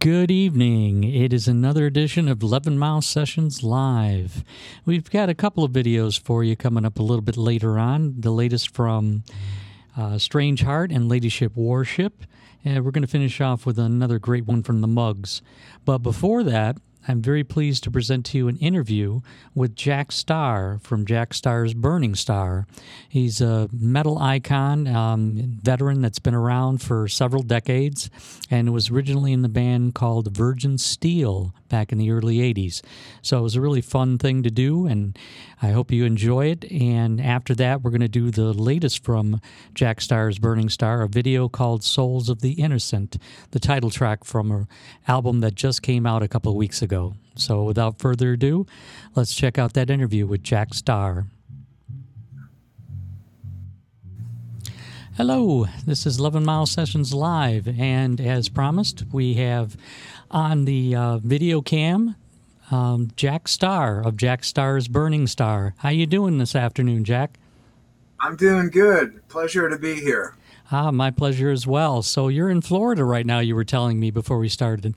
Good evening. It is another edition of 11 Mile Sessions Live. We've got a couple of videos for you coming up a little bit later on. The latest from uh, Strange Heart and Ladyship Warship. And we're going to finish off with another great one from the Mugs. But before that, I'm very pleased to present to you an interview with Jack Starr from Jack Starr's Burning Starr. He's a metal icon, um, veteran that's been around for several decades, and was originally in the band called Virgin Steele back in the early 80s. So it was a really fun thing to do, and I hope you enjoy it. And after that, we're going to do the latest from Jack Starr's Burning Starr, a video called Souls of the Innocent, the title track from an album that just came out a couple of weeks ago. So without further ado, let's check out that interview with Jack Starr. Hello, this is 11 Mile Sessions Live, and as promised, we have on the uh, video cam um, Jack Starr of Jack Starr's Burning Star. How you doing this afternoon, Jack? I'm doing good. Pleasure to be here. Ah, my pleasure as well. So you're in Florida right now. You were telling me before we started.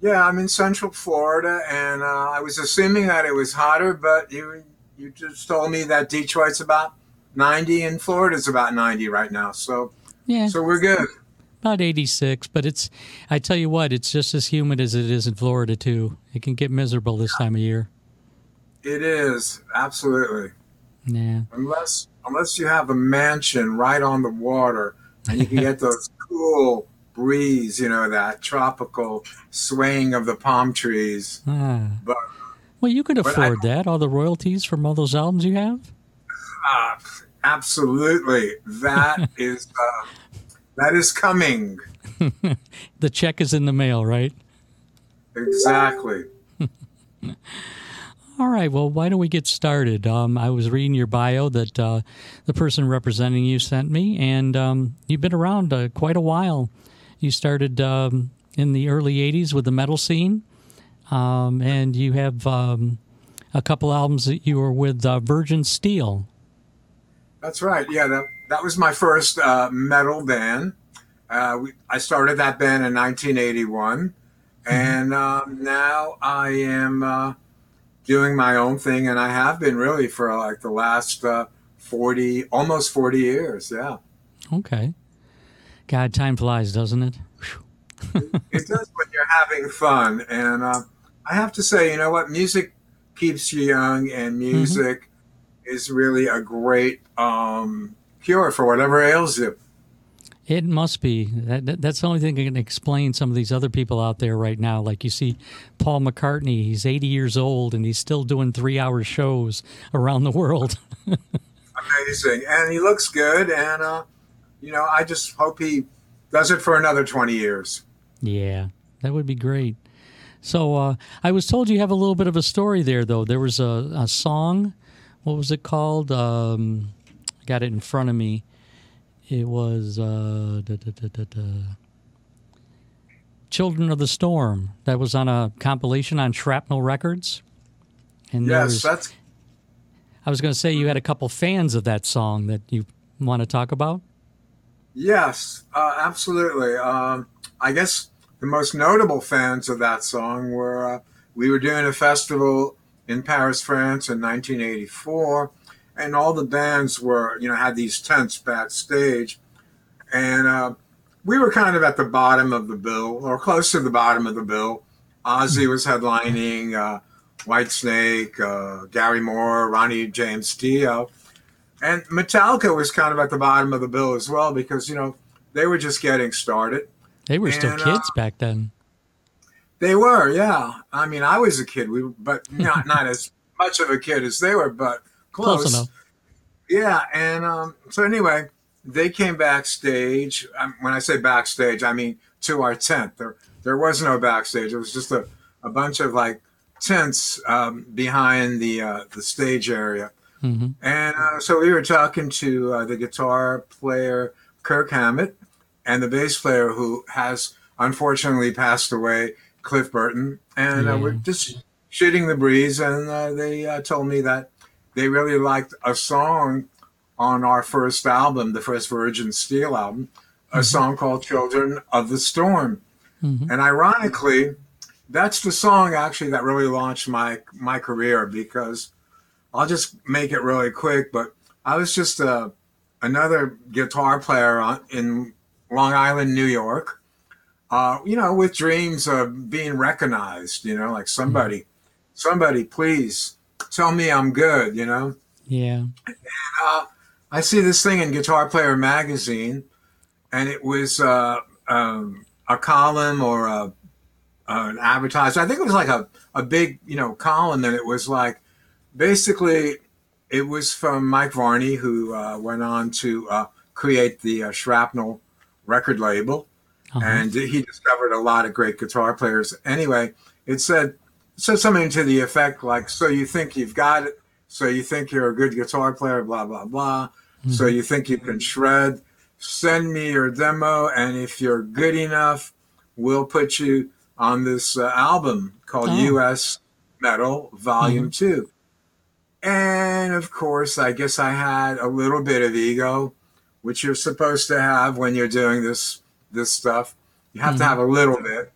Yeah, I'm in Central Florida, and uh, I was assuming that it was hotter, but you you just told me that Detroit's about 90 and Florida's about 90 right now. So yeah, so we're good. About 86, but it's I tell you what, it's just as humid as it is in Florida too. It can get miserable this time of year. It is absolutely. Yeah. Unless unless you have a mansion right on the water and you can get those cool breeze, you know, that tropical swaying of the palm trees. Ah. But well, you could afford that. All the royalties from all those albums you have. Uh, absolutely, that is uh, that is coming. the check is in the mail, right? Exactly. All right. Well, why don't we get started? Um, I was reading your bio that uh, the person representing you sent me, and um, you've been around uh, quite a while. You started um, in the early 80s with the metal scene, um, and you have um, a couple albums that you were with uh, Virgin Steele. That's right. Yeah, that, that was my first uh, metal band. Uh, we, I started that band in 1981, mm-hmm. and um, now I am uh, doing my own thing, and I have been really for like the last uh, 40, almost 40 years. Yeah. Okay. God, time flies, doesn't it? it does when you're having fun. And uh, I have to say, you know what? Music keeps you young, and mm-hmm. music mm-hmm. is really a great um, cure for whatever ails you. It must be. That, that's the only thing that can explain some of these other people out there right now. Like you see Paul McCartney, he's 80 years old and he's still doing three hour shows around the world. Amazing. And he looks good. And, uh, you know, I just hope he does it for another 20 years. Yeah, that would be great. So uh, I was told you have a little bit of a story there, though. There was a, a song. What was it called? Um, got it in front of me. It was uh, da, da, da, Children of the Storm. That was on a compilation on Shrapnel Records. And yes, was, that's. I was going to say you had a couple fans of that song that you want to talk about. Yes, uh, absolutely. Um, I guess the most notable fans of that song were uh, we were doing a festival in Paris, France in 1984, and all the bands were, you know, had these tents backstage, and uh, we were kind of at the bottom of the bill or close to the bottom of the bill. Ozzy was headlining, uh, Whitesnake, uh, Gary Moore, Ronnie James Dio and Metallica was kind of at the bottom of the bill as well because, you know, they were just getting started. They were still kids uh, back then. They were, yeah. I mean, I was a kid, we, but not not as much of a kid as they were, but close. close enough. Yeah, and um, so anyway, they came backstage. Um, when I say backstage, I mean to our tent. There, there was no backstage. It was just a, a bunch of like tents um, behind the uh, the stage area. Mm-hmm. And uh, so we were talking to uh, the guitar player Kirk Hammett and the bass player who has unfortunately passed away, Cliff Burton. And yeah. uh, we're just shooting the breeze. And uh, they uh, told me that they really liked a song on our first album, the first Virgin Steele album, a mm-hmm. song called Children of the Storm. Mm-hmm. And ironically, that's the song actually that really launched my my career because I'll just make it really quick. But I was just a another guitar player on, in Long Island, New York. Uh, you know, with dreams of being recognized. You know, like somebody, mm-hmm. somebody, please tell me I'm good. You know. Yeah. And, uh, I see this thing in Guitar Player magazine, and it was uh, um, a column or a, an advertisement. I think it was like a, a big, you know, column, and it was like basically it was from Mike Varney, who uh, went on to uh, create the uh, Shrapnel record label, uh-huh. and he discovered a lot of great guitar players. Anyway, it said said something to the effect like, "So you think you've got it? So you think you're a good guitar player? Blah blah blah. Mm-hmm. So you think you can shred? Send me your demo, and if you're good enough, we'll put you on this uh, album called oh. U.S. Metal Volume mm-hmm. Two." And of course, I guess I had a little bit of ego, which you're supposed to have when you're doing this this stuff. You have mm-hmm. to have a little bit.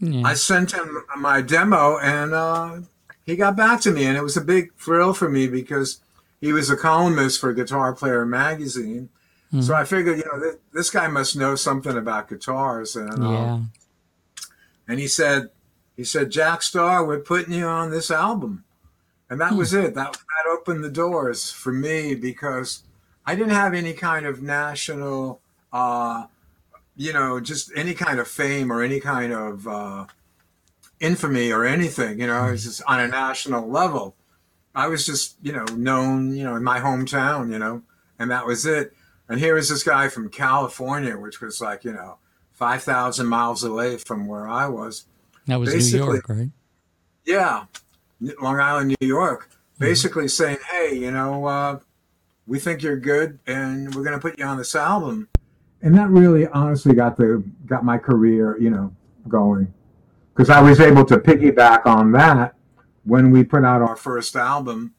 Yeah. I sent him my demo, and uh, he got back to me, and it was a big thrill for me because he was a columnist for Guitar Player magazine. Mm-hmm. So I figured, you know, this, this, guy must know something about guitars, and uh, yeah. and he said, he said, Jack Starr, we're putting you on this album and that hmm. was it. That that opened the doors for me because I didn't have any kind of national, uh, you know, just any kind of fame or any kind of uh, infamy or anything. You know, it's just on a national level. I was just, you know, known, you know, in my hometown, you know, and that was it. And here is this guy from California, which was like, you know, 5,000 miles away from where I was. That was Basically, New York, right? Yeah. Long Island, New York, mm-hmm. basically mm-hmm. saying, "Hey, you know, uh, we think you're good, and we're going to put you on this album." And that really, honestly, got the got my career, you know, going because I was able to piggyback on that when we put out our first album,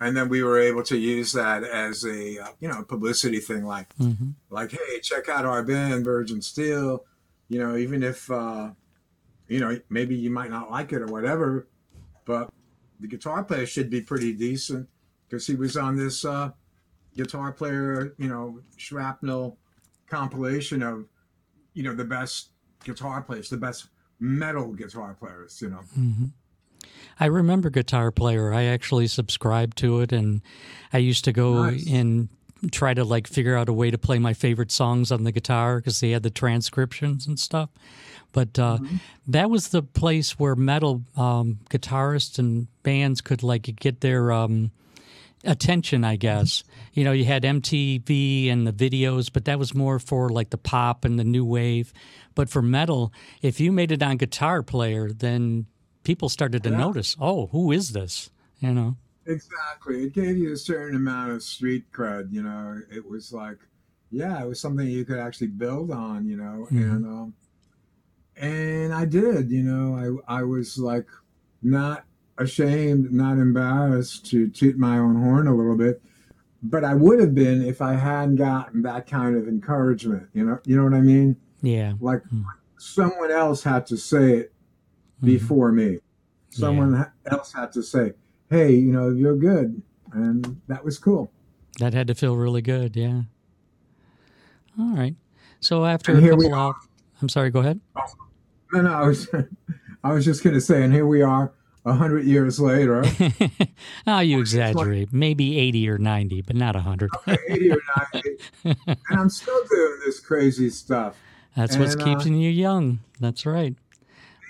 and then we were able to use that as a uh, you know publicity thing, like mm-hmm. like, hey, check out our band, Virgin Steele. You know, even if uh, you know maybe you might not like it or whatever, but the guitar player should be pretty decent because he was on this uh, guitar player, you know, shrapnel compilation of, you know, the best guitar players, the best metal guitar players, you know. Mm-hmm. I remember Guitar Player. I actually subscribed to it, and I used to go nice. and try to like figure out a way to play my favorite songs on the guitar because they had the transcriptions and stuff. But uh, mm-hmm. that was the place where metal um, guitarists and bands could like get their um, attention, I guess. You know, you had MTV and the videos, but that was more for like the pop and the new wave. But for metal, if you made it on Guitar Player, then people started to yeah. notice, oh, who is this? You know. Exactly. It gave you a certain amount of street cred. You know, it was like, yeah, it was something you could actually build on. You know, mm-hmm. and um, and I did. You know, I I was like not ashamed, not embarrassed to toot my own horn a little bit, but I would have been if I hadn't gotten that kind of encouragement. You know, you know what I mean? Yeah. Like mm-hmm. someone else had to say it mm-hmm. before mm-hmm. me. Someone yeah. else had to say, "Hey, you know, you're good," and that was cool. That had to feel really good. Yeah. All right. So after a couple of, I'm sorry. Go ahead. Oh. No, no, I was, I was just going to say, and here we are, a hundred years later. oh, you exaggerate. Maybe eighty or ninety, but not a hundred. okay, eighty or ninety, and I'm still doing this crazy stuff. That's and, what's keeping uh, you young. That's right.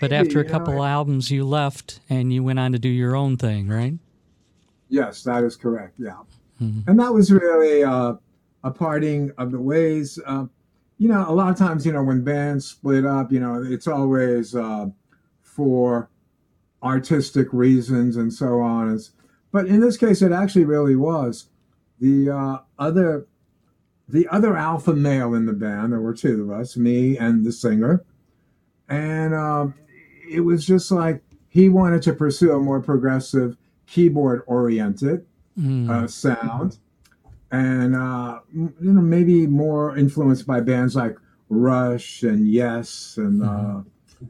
But maybe, after a couple you know, albums, you left and you went on to do your own thing, right? Yes, that is correct. Yeah, mm-hmm. and that was really uh, a parting of the ways. Uh, you know, a lot of times, you know, when bands split up, you know, it's always uh, for artistic reasons and so on. but in this case, it actually really was the uh, other the other alpha male in the band. There were two of us, me and the singer, and uh, it was just like he wanted to pursue a more progressive, keyboard oriented mm. uh, sound and uh, you know maybe more influenced by bands like Rush and Yes and uh, mm-hmm.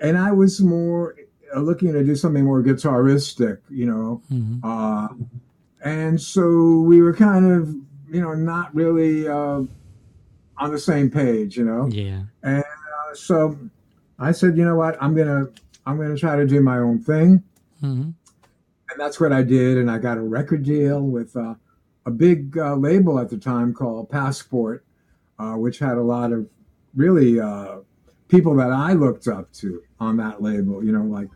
and I was more looking to do something more guitaristic, you know. Mm-hmm. Uh, and so we were kind of, you know, not really uh, on the same page, you know. Yeah. And uh, so I said, you know what, I'm gonna I'm gonna try to do my own thing. Mm-hmm. And that's what I did, and I got a record deal with uh, a big uh, label at the time called Passport, which had a lot of really people that I looked up to on that label, you know, like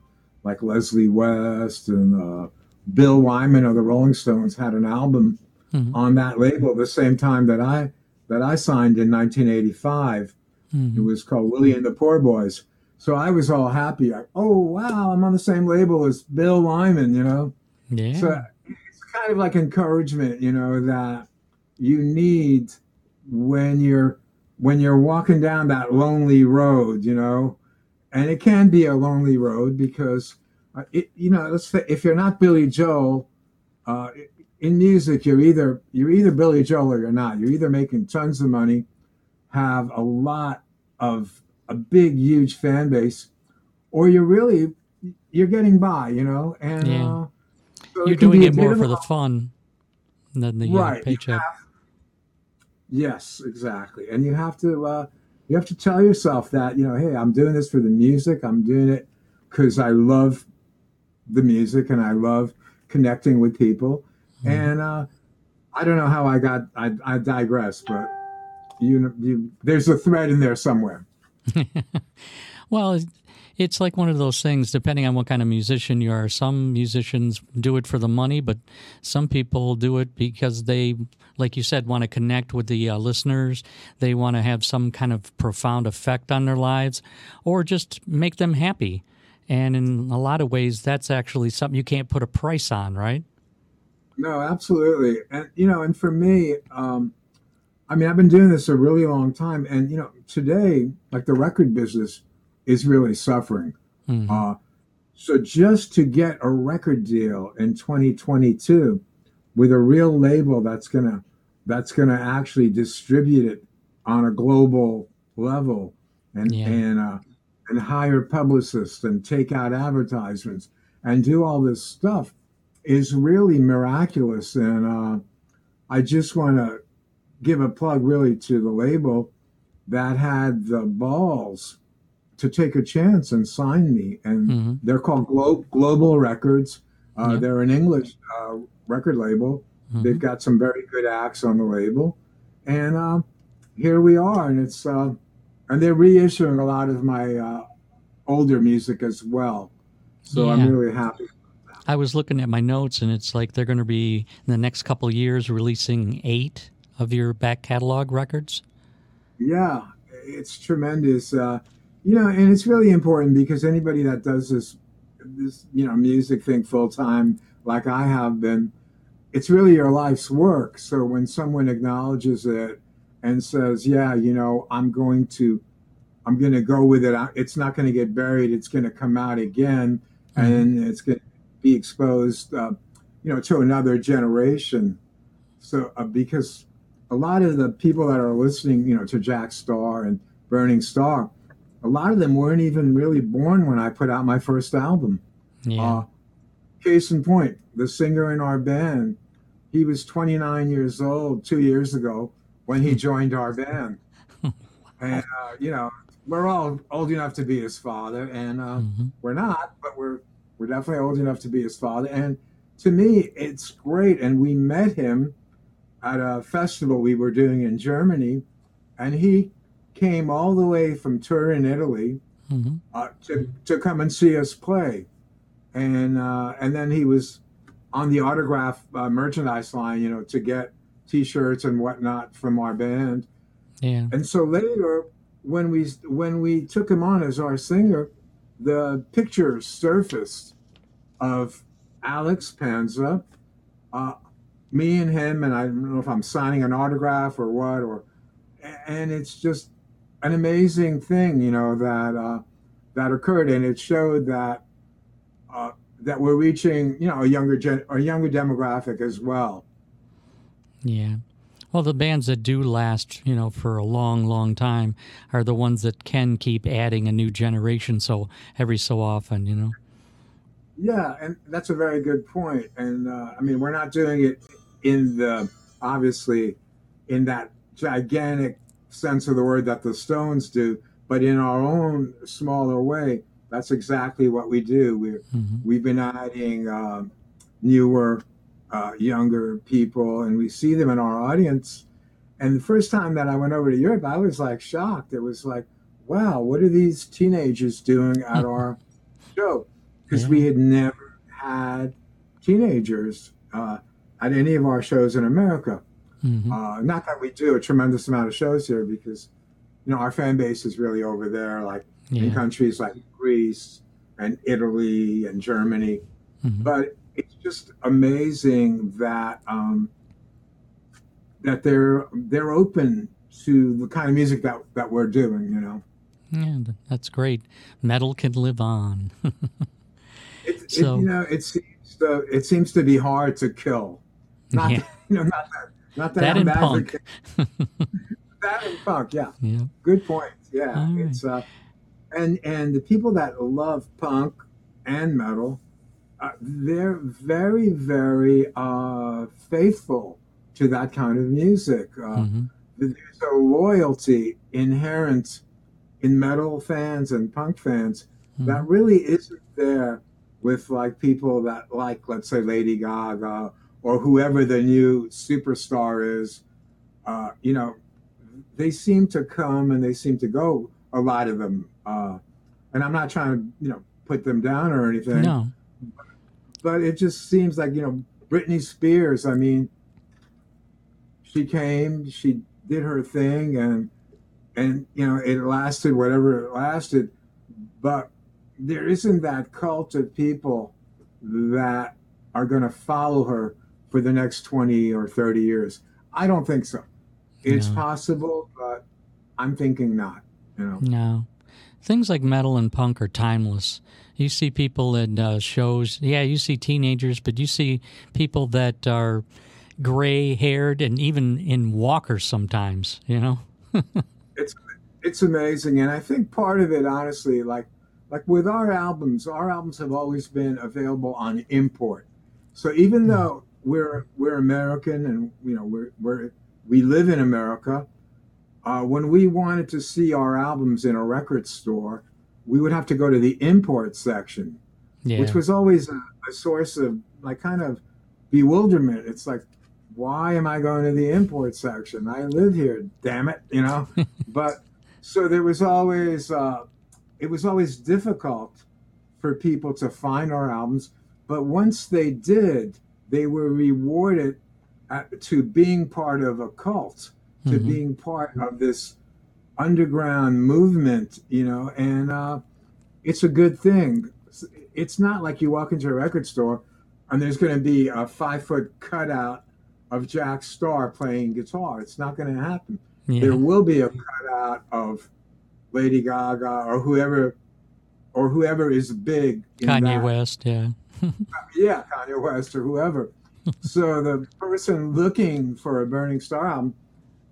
like Leslie West and uh, Bill Wyman of the Rolling Stones had an album mm-hmm. on that label at the same time that I that I signed in 1985. Mm-hmm. It was called Willie and the Poor Boys. So I was all happy. I, oh wow, I'm on the same label as Bill Wyman, you know. Yeah. So it's kind of like encouragement, you know, that you need when you're when you're walking down that lonely road, you know, and it can be a lonely road because, uh, it, you know, let's say if you're not Billy Joel, uh, in music you're either you're either Billy Joel or you're not. You're either making tons of money, have a lot of a big huge fan base, or you're really you're getting by, you know, and yeah. uh, so you're doing it more for the fun than the uh, right. paycheck. Yes, exactly. And you have to uh, you have to tell yourself that you know, hey, I'm doing this for the music. I'm doing it because I love the music and I love connecting with people. Mm-hmm. And uh, I don't know how I got. I, I digress, but you, you there's a thread in there somewhere. well, it's like one of those things, depending on what kind of musician you are. Some musicians do it for the money, but some people do it because they, like you said, want to connect with the uh, listeners. They want to have some kind of profound effect on their lives or just make them happy. And in a lot of ways, that's actually something you can't put a price on, right? No, absolutely. And, you know, and for me, um, I mean, I've been doing this a really long time. And, you know, today, like the record business, is really suffering. Mm-hmm. Uh, so just to get a record deal in 2022 with a real label that's gonna that's gonna actually distribute it on a global level and yeah. and uh, and hire publicists and take out advertisements and do all this stuff is really miraculous. And uh, I just want to give a plug really to the label that had the balls to take a chance and sign me. And mm-hmm. they're called Glo- Global Records. Uh, yeah. They're an English uh, record label. Mm-hmm. They've got some very good acts on the label, and uh, here we are. And it's uh, and they're reissuing a lot of my uh, older music as well. So yeah. I'm really happy. I was looking at my notes, and it's like they're going to be in the next couple years releasing eight of your back catalog records. Yeah, it's tremendous. You know, and it's really important because anybody that does this, this you know, music thing full time, like I have been, it's really your life's work. So when someone acknowledges it and says, "Yeah, you know, I'm going to, I'm going to go with it. It's not going to get buried. It's going to come out again, mm-hmm. and it's going to be exposed, uh, you know, to another generation." So uh, because a lot of the people that are listening, you know, to Jack Starr and Burning Starr a lot of them weren't even really born when I put out my first album. Yeah. Uh, case in point, the singer in our band, he was 29 years old two years ago when he joined our band. and, uh, you know, we're all old enough to be his father, and uh, mm-hmm. we're not, but we're we're definitely old enough to be his father. And to me, it's great. And we met him at a festival we were doing in Germany, and he came all the way from Turin, Italy, mm-hmm. uh, to to come and see us play, and uh, and then he was on the autograph uh, merchandise line, you know, to get T-shirts and whatnot from our band. Yeah. And so later, when we when we took him on as our singer, the picture surfaced of Alex Panza, uh, me and him, and I don't know if I'm signing an autograph or what, or and it's just an amazing thing, you know, that uh, that occurred, and it showed that uh, that we're reaching, you know, a younger gen- a younger demographic as well. Yeah. Well, the bands that do last, you know, for a long, long time are the ones that can keep adding a new generation. So every so often, you know. Yeah, and that's a very good point. And uh, I mean, we're not doing it in the obviously in that gigantic sense of the word that the Stones do, but in our own smaller way, that's exactly what we do. we mm-hmm. We've been adding um, newer, uh, younger people, and we see them in our audience. And the first time that I went over to Europe, I was like shocked. It was like, wow, what are these teenagers doing at our show? Because yeah. we had never had teenagers uh, at any of our shows in America. Mm-hmm. Uh, not that we do a tremendous amount of shows here, because you know our fan base is really over there, like yeah. in countries like Greece and Italy and Germany. Mm-hmm. But it's just amazing that um, that they're they're open to the kind of music that that we're doing. You know. Yeah, that's great. Metal can live on. it, so, it, you know, it seems to, it seems to be hard to kill. Not yeah. you know, not that not that, that in punk. that in punk, yeah. yeah. Good point. Yeah, All it's right. uh, and and the people that love punk and metal, uh, they're very very uh, faithful to that kind of music. Uh, mm-hmm. There's a loyalty inherent in metal fans and punk fans mm-hmm. that really isn't there with like people that like let's say Lady Gaga or whoever the new superstar is. Uh, you know, they seem to come and they seem to go. A lot of them uh, and I'm not trying to, you know, put them down or anything. No. But it just seems like, you know, Britney Spears, I mean, she came, she did her thing and and you know, it lasted whatever it lasted, but there isn't that cult of people that are going to follow her for the next 20 or 30 years. I don't think so. It's no. possible, but I'm thinking not, you know. No things like metal and punk are timeless. You see people in uh, shows, yeah, you see teenagers, but you see people that are gray haired and even in walkers sometimes, you know? it's it's amazing. And I think part of it, honestly, like like with our albums, our albums have always been available on import. So even mm. though we're we're American and you know we're, we're we live in America, uh, when we wanted to see our albums in a record store, we would have to go to the import section, yeah. which was always a, a, source of like kind of bewilderment. It's like, why am I going to the import section? I live here, damn it, you know. but so there was always uh, it was always difficult for people to find our albums. But once they did, they were rewarded at, to being part of a cult to mm-hmm. being part of this underground movement, you know, and uh, it's a good thing. It's not like you walk into a record store and there's going to be a five foot cutout of Jack Starr playing guitar. It's not going to happen. Yeah. There will be a cutout of Lady Gaga or whoever, or whoever is big. Kanye that. West, yeah. yeah, Kanye West or whoever. so the person looking for a Burning Starr album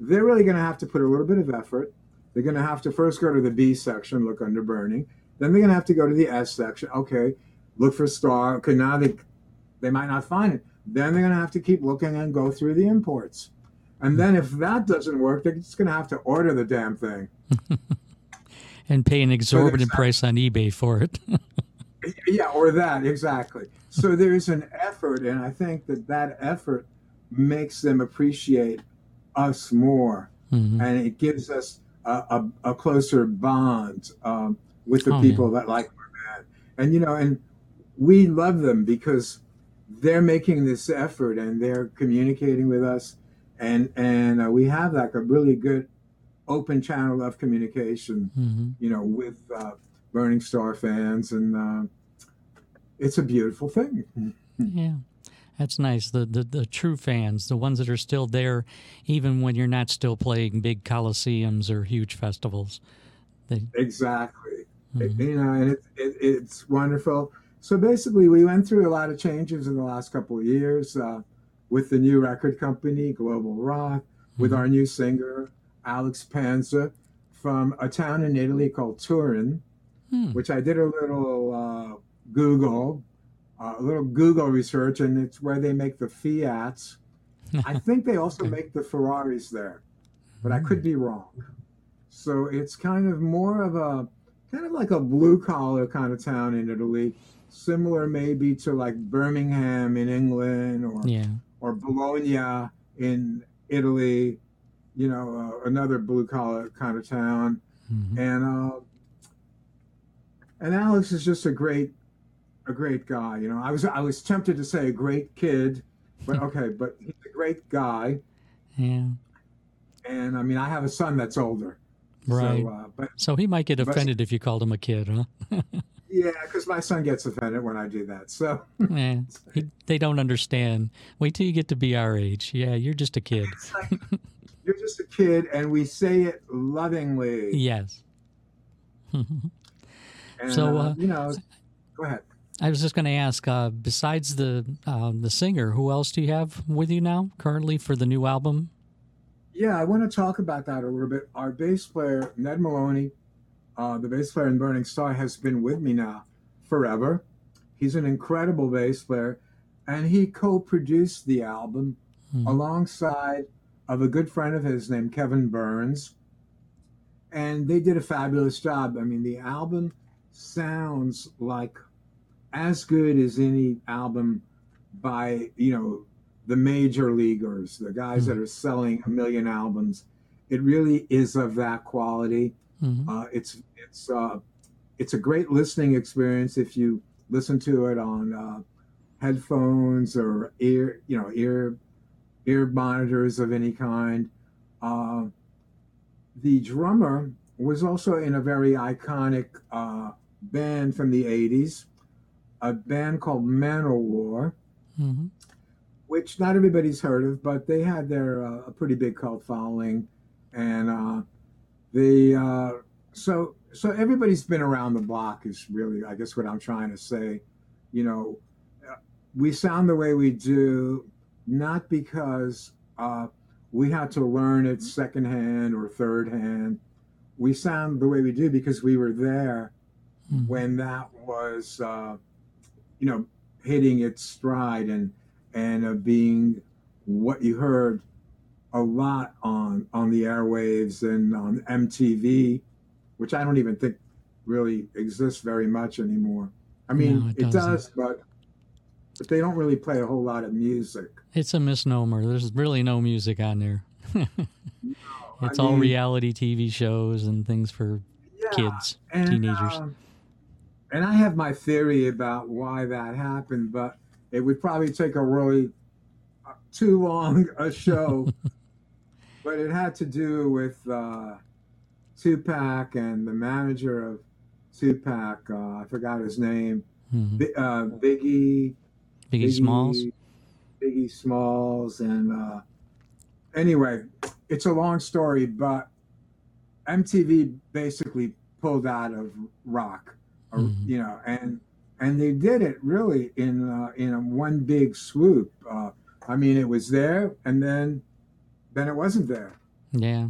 they're really going to have to put a little bit of effort. They're going to have to first go to the B section, look under burning. Then they're going to have to go to the S section. Okay, look for star. Okay, now they they might not find it. Then they're going to have to keep looking and go through the imports. And then if that doesn't work, they're just going to have to order the damn thing. and pay an exorbitant price on eBay for it. yeah, or that, exactly. So there's an effort, and I think that that effort makes them appreciate us more, mm-hmm. and it gives us a, a, a closer bond um, with the oh, people yeah. that like our band. And you know, and we love them because they're making this effort and they're communicating with us, and and uh, we have like a really good open channel of communication, mm-hmm. you know, with uh, Burning Starr fans, and uh, it's a beautiful thing. Yeah. That's nice. The, the the true fans, the ones that are still there, even when you're not still playing big coliseums or huge festivals. They... Exactly. Mm-hmm. you know, and it, it, it's wonderful. So basically, we went through a lot of changes in the last couple of years uh, with the new record company, Global Rock. with mm-hmm. our new singer, Alex Panza, from a town in Italy called Turin, hmm. which I did a little uh, Google, uh, a little Google research, and it's where they make the Fiats. I think they also make the Ferraris there, but I could hmm. be wrong. So it's kind of more of a kind of like a blue collar kind of town in Italy, similar maybe to like Birmingham in England or yeah. or Bologna in Italy, you know, uh, another blue collar kind of town. Mm-hmm. And uh, and Alex is just a great a great guy. You know, I was I was tempted to say a great kid, but okay, but he's a great guy. Yeah. And I mean, I have a son that's older. Right. So, uh, but, so he might get offended but, if you called him a kid, huh? yeah, because my son gets offended when I do that. So yeah, he, they don't understand. Wait till you get to be our age. Yeah, you're just a kid. Like, you're just a kid, and we say it lovingly. Yes. and, so uh, uh, you know, go ahead. I was just going to ask. Uh, besides the uh, the singer, who else do you have with you now currently for the new album? Yeah, I want to talk about that a little bit. Our bass player, Ned Meloni, uh, the bass player in Burning Starr, has been with me now forever. He's an incredible bass player, and he co produced the album mm-hmm. alongside of a good friend of his named Kevin Burns. And they did a fabulous job. I mean, the album sounds like as good as any album by, you know, the major leaguers, the guys mm-hmm. that are selling a million albums. It really is of that quality. Mm-hmm. Uh, it's it's uh, it's a great listening experience if you listen to it on uh, headphones or ear you know ear ear monitors of any kind. Uh, the drummer was also in a very iconic uh, band from the 80s, a band called Manowar. Mm-hmm which not everybody's heard of, but they had their uh, a pretty big cult following, and uh, the uh, so so everybody's been around the block is really I guess what I'm trying to say. You know, uh, we sound the way we do not because uh, we had to learn it secondhand or third hand. We sound the way we do because we were there mm-hmm. when that was, uh, you know, hitting its stride and and of being what you heard a lot on on the airwaves and on MTV, which I don't even think really exists very much anymore. I mean, no, it, it does, but but they don't really play a whole lot of music. It's a misnomer. There's really no music on there. no, it's I all mean, reality TV shows and things for yeah, kids, and, teenagers. Um, and I have my theory about why that happened, but it would probably take a really uh, too long a show. but it had to do with uh, Tupac and the manager of Tupac. Uh, I forgot his name. Mm-hmm. B- uh, Biggie, Biggie. Biggie Smalls. Biggie Smalls, and uh, anyway, it's a long story, but MTV basically pulled out of rock, mm-hmm. you know, and and they did it really in uh, in one big swoop. Uh, I mean, it was there, and then then it wasn't there. Yeah,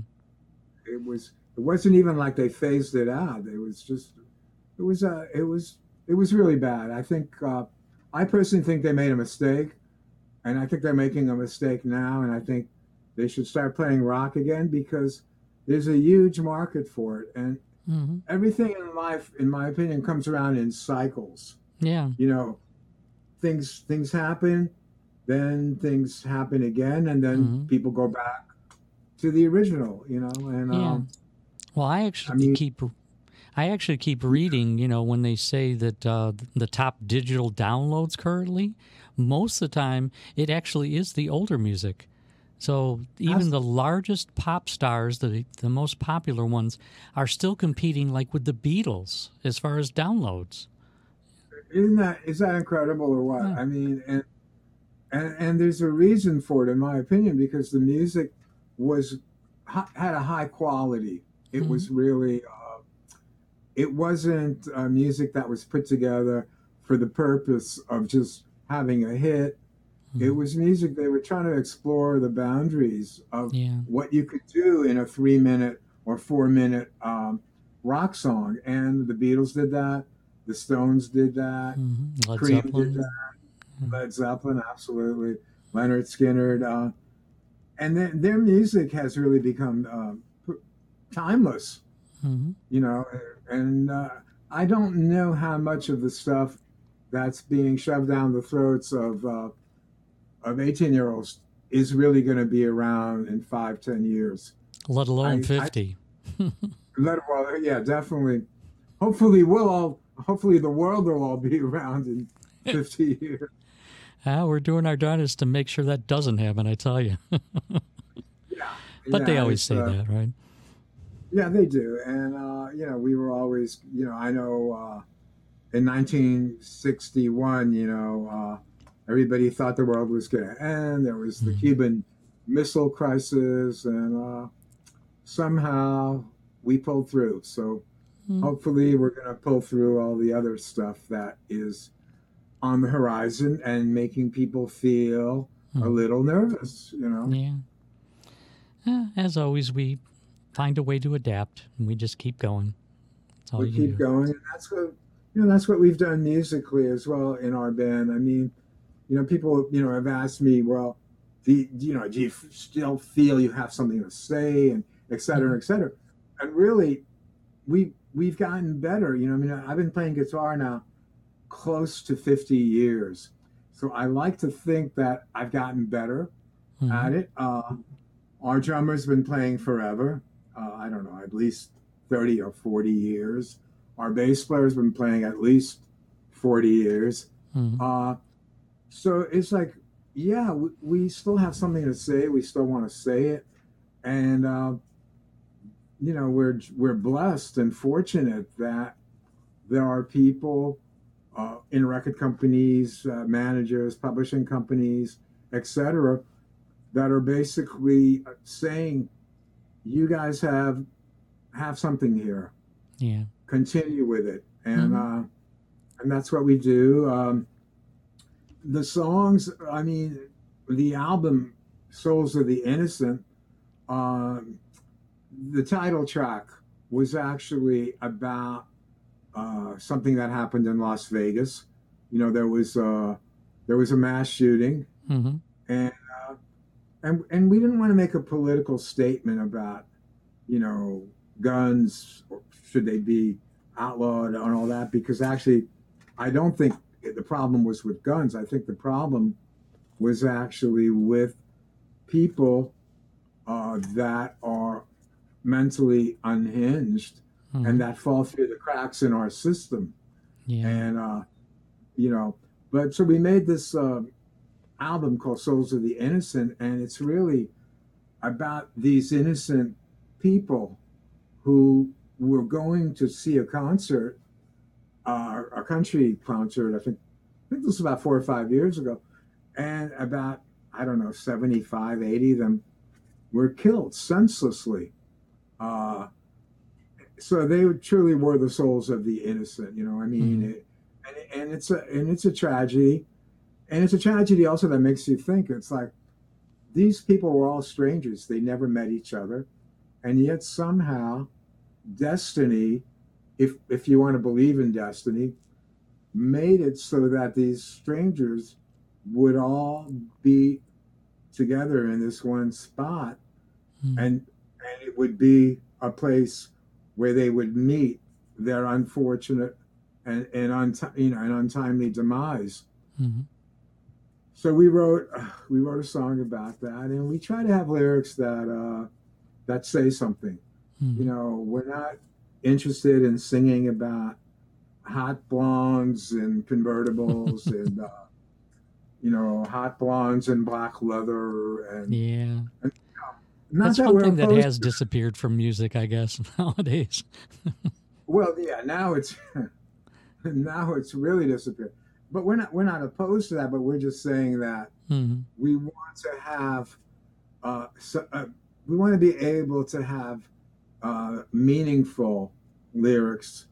it was. It wasn't even like they phased it out. It was just. It was. Uh, it was. It was really bad. I think. Uh, I personally think they made a mistake, and I think they're making a mistake now. And I think they should start playing rock again because there's a huge market for it, and Mm-hmm. Everything in life, in my opinion, comes around in cycles. Yeah. You know, things things happen, then things happen again, and then mm-hmm. people go back to the original. You know, and yeah. Um, well, I actually I mean, keep. I actually keep reading, you know, when they say that uh, the top digital downloads currently, most of the time it actually is the older music. So even the largest pop stars, the the most popular ones, are still competing like with the Beatles as far as downloads. Isn't that is that incredible or what? Yeah. I mean, and, and and there's a reason for it, in my opinion, because the music was had a high quality. It mm-hmm. was really, uh, it wasn't uh, music that was put together for the purpose of just having a hit Mm-hmm. It was music. They were trying to explore the boundaries of yeah. what you could do in a three minute or four minute um, rock song. And the Beatles did that. The Stones did that. Mm-hmm. Led Cream Zeppelin. did that. Mm-hmm. Led Zeppelin, absolutely. Lynyrd Skynyrd. Uh, and then their music has really become uh, timeless. Mm-hmm. You know, and uh, I don't know how much of the stuff that's being shoved down the throats of uh, of 18 year olds is really going to be around in five, ten years. Let alone I, 50. I, let, well, yeah, definitely. Hopefully, we'll all. Hopefully, the world will all be around in 50 years. Uh, we're doing our darndest to make sure that doesn't happen. I tell you. yeah, but yeah, they always say uh, that, right? Yeah, they do, and uh, you know, we were always, you know, I know uh, in 1961, you know, uh, everybody thought the world was going to end. There was the mm-hmm. Cuban Missile Crisis, and uh, somehow we pulled through. So mm-hmm. hopefully, we're going to pull through all the other stuff that is on the horizon and making people feel mm-hmm. a little nervous. You know. Yeah. Uh, as always, we find a way to adapt, and we just keep going. we keep do. going, and that's what you know. That's what we've done musically as well in our band. I mean, you know, people you know have asked me, well, do you, you know, do you still feel you have something to say, and et cetera, et cetera, and really, we we've gotten better. You know, I mean, I've been playing guitar now close to 50 years. So I like to think that I've gotten better mm-hmm. at it. Uh, our drummer's been playing forever uh, I don't know, at least 30 or 40 years. Our bass player's been playing at least 40 years. Mm-hmm. Uh, so it's like, yeah, we, we, still have something to say. We still want to say it. And, uh, you know, we're, we're blessed and fortunate that there are people uh, in record companies, uh, managers, publishing companies, etc., that are basically saying, you guys have have something here. Yeah. Continue with it, and mm-hmm. uh, and that's what we do. Um, the songs, I mean, the album "Souls of the Innocent," um, the title track was actually about uh, something that happened in Las Vegas. You know, there was uh, there was a mass shooting, mm-hmm. and uh, and and we didn't want to make a political statement about, you know, guns or should they be outlawed and all that because actually, I don't think the problem was with guns. I think the problem was actually with people uh, that are mentally unhinged hmm. and that fall through the cracks in our system. Yeah. And uh, you know, but so we made this. Uh, album called Souls of the Innocent, and it's really about these innocent people who were going to see a concert, uh, a country concert. I think I think this was about four or five years ago, and about I don't know 75, 80 of them were killed senselessly. Uh, so they truly were the souls of the innocent. You know, I mean, mm-hmm. it, and, and it's a and it's a tragedy and it's a tragedy also that makes you think it's like these people were all strangers they never met each other and yet somehow destiny if if you want to believe in destiny made it so that these strangers would all be together in this one spot mm. and and it would be a place where they would meet their unfortunate and, and un- you know an untimely demise mm-hmm so we wrote we wrote a song about that, and we try to have lyrics that uh, that say something. Mm-hmm. You know, we're not interested in singing about hot blondes and convertibles and uh, you know hot blondes and black leather and yeah. And, that's that one thing that has disappeared from music, I guess, nowadays. well, yeah, now it's now it's really disappeared but we're not we're not opposed to that. But we're just saying that mm-hmm. we want to have uh, so, uh, we want to be able to have uh, meaningful lyrics,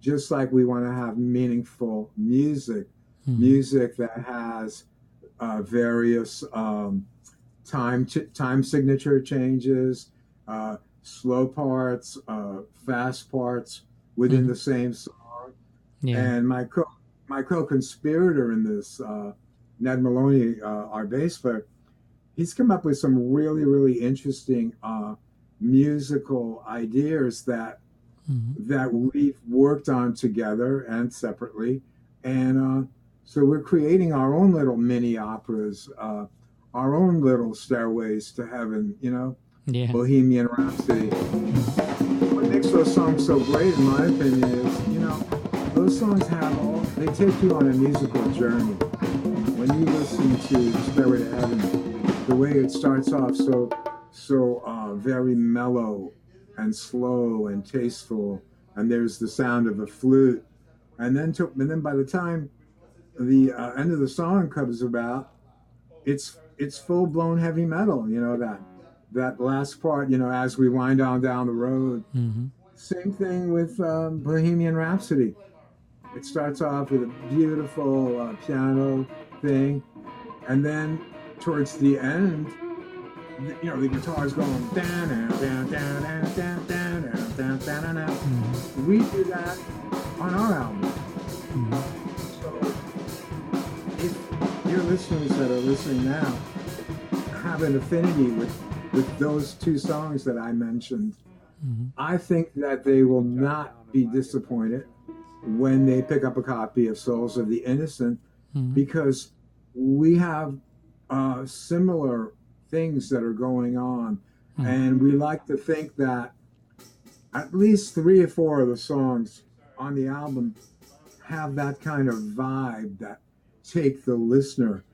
just like we want to have meaningful music, mm-hmm. music that has uh, various um, time ch- time signature changes, uh, slow parts, uh, fast parts within mm-hmm. the same song. Yeah. And my co my co-conspirator in this, uh, Ned Meloni, uh, our bass player, he's come up with some really really interesting uh, musical ideas that mm-hmm. that we've worked on together and separately, and uh, so we're creating our own little mini operas, uh, our own little stairways to heaven. You know, yeah. Bohemian Rhapsody. What makes those songs so great, in my opinion, is you know those songs have all they take you on a musical journey. When you listen to Stairway to Heaven, the way it starts off so so uh, very mellow and slow and tasteful, and there's the sound of a flute, and then to, and then by the time the uh, end of the song comes about, it's it's full blown heavy metal. You know that that last part. You know, as we wind on down the road. Mm-hmm. Same thing with um, Bohemian Rhapsody. It starts off with a beautiful uh, piano thing, and then towards the end you know, the guitar's going down, down, down, down, down, down, down, down, down, down, mm-hmm. We do that on our album. Mm-hmm. So if your listeners that are listening now have an affinity with, with those two songs that I mentioned, mm-hmm. I think that they will not be disappointed when they pick up a copy of Souls of the Innocent because we have uh, similar things that are going on. Mm-hmm. And we like to think that at least three or four of the songs on the album have that kind of vibe that take the listener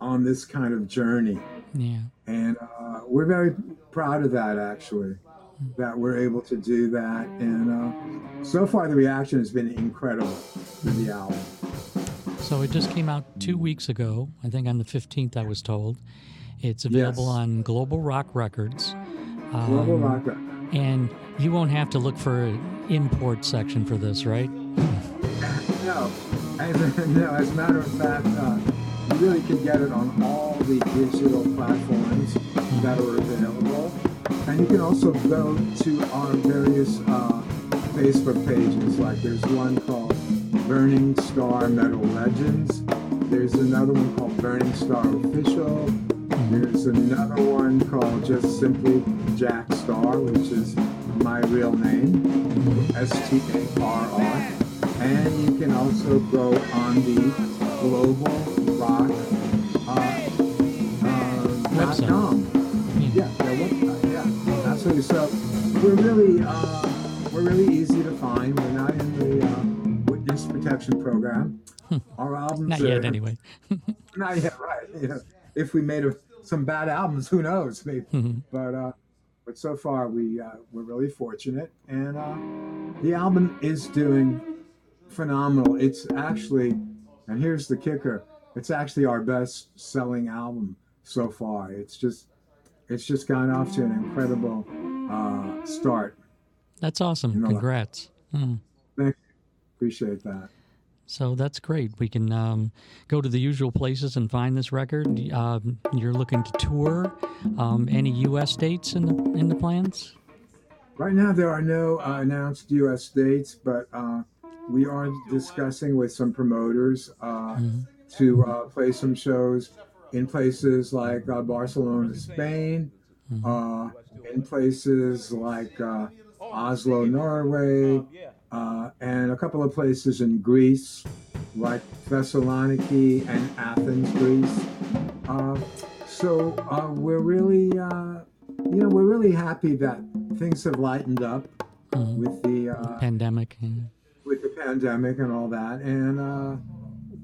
on this kind of journey. Yeah. And uh, we're very proud of that, actually, that we're able to do that. And uh, so far, the reaction has been incredible to the album. So it just came out two weeks ago, I think on the 15th, I was told. It's available yes. on Global Rock Records. Um, Global Rock Records. And you won't have to look for an import section for this, right? no. As, no, as a matter of fact, uh, you really can get it on all the digital platforms that are available. And you can also go to our various uh, Facebook pages. Like there's one called Burning Starr Metal Legends. There's another one called Burning Starr Official. There's another one called just simply Jack Starr, which is my real name, S T A R R. And you can also go on the Global Rock uh, uh, .com. Yeah, their website. Yeah, absolutely. So we're really uh, we're really easy to find. We're not in the uh, witness protection program. Our albums not yet, anyway. not yet, right? Yeah. If we made a some bad albums. Who knows? Maybe. Mm-hmm. But uh, but so far we uh, we're really fortunate, and uh, the album is doing phenomenal. It's actually, and here's the kicker: it's actually our best selling album so far. It's just it's just gone off to an incredible uh, start. That's awesome. You know, Congrats. Mm. Thank you. Appreciate that. So that's great. We can um, go to the usual places and find this record. Uh, you're looking to tour. Um, any U.S. dates in the in the plans? Right now, there are no uh, announced U.S. dates, but uh, we are discussing with some promoters uh, mm-hmm. to uh, play some shows in places like uh, Barcelona, Spain, mm-hmm. in places like Oslo, Norway uh, and a couple of places in Greece, like Thessaloniki and Athens, Greece. Uh, so uh, we're really, uh, you know, we're really happy that things have lightened up mm-hmm. with the uh, pandemic. With the pandemic and all that, and uh,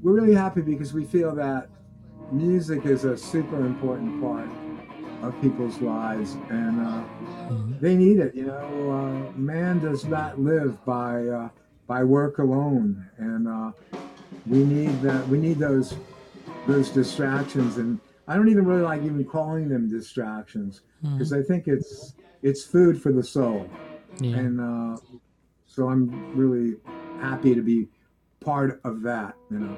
we're really happy because we feel that music is a super important part of people's lives, and uh, mm-hmm. they need it. You know, uh, man does not live by uh, by work alone, and uh, we need that. We need those those distractions, and I don't even really like even calling them distractions because mm-hmm. I think it's it's food for the soul, yeah. and uh, so I'm really happy to be part of that. You know.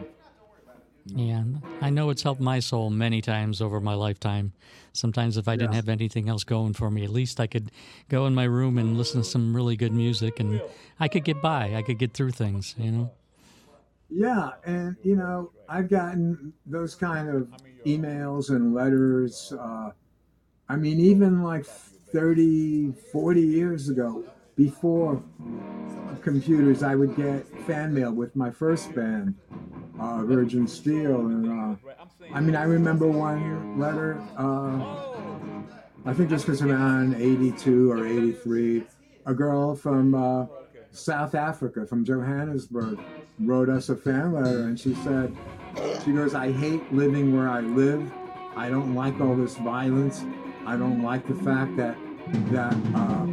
Yeah, I know it's helped my soul many times over my lifetime. Sometimes, if I didn't have anything else going for me, at least I could go in my room and listen to some really good music, and I could get by. I could get through things, you know. Yeah, and you know, I've gotten those kind of emails and letters. Uh, I mean, even like 30, 40 years ago, before computers, I would get fan mail with my first band, uh, Virgin Steele, and uh, I mean, I remember one letter. Uh, I think this was around '82 or '83. A girl from uh, South Africa, from Johannesburg, wrote us a fan letter, and she said, "She goes, I hate living where I live. I don't like all this violence. I don't like the fact that that." Uh,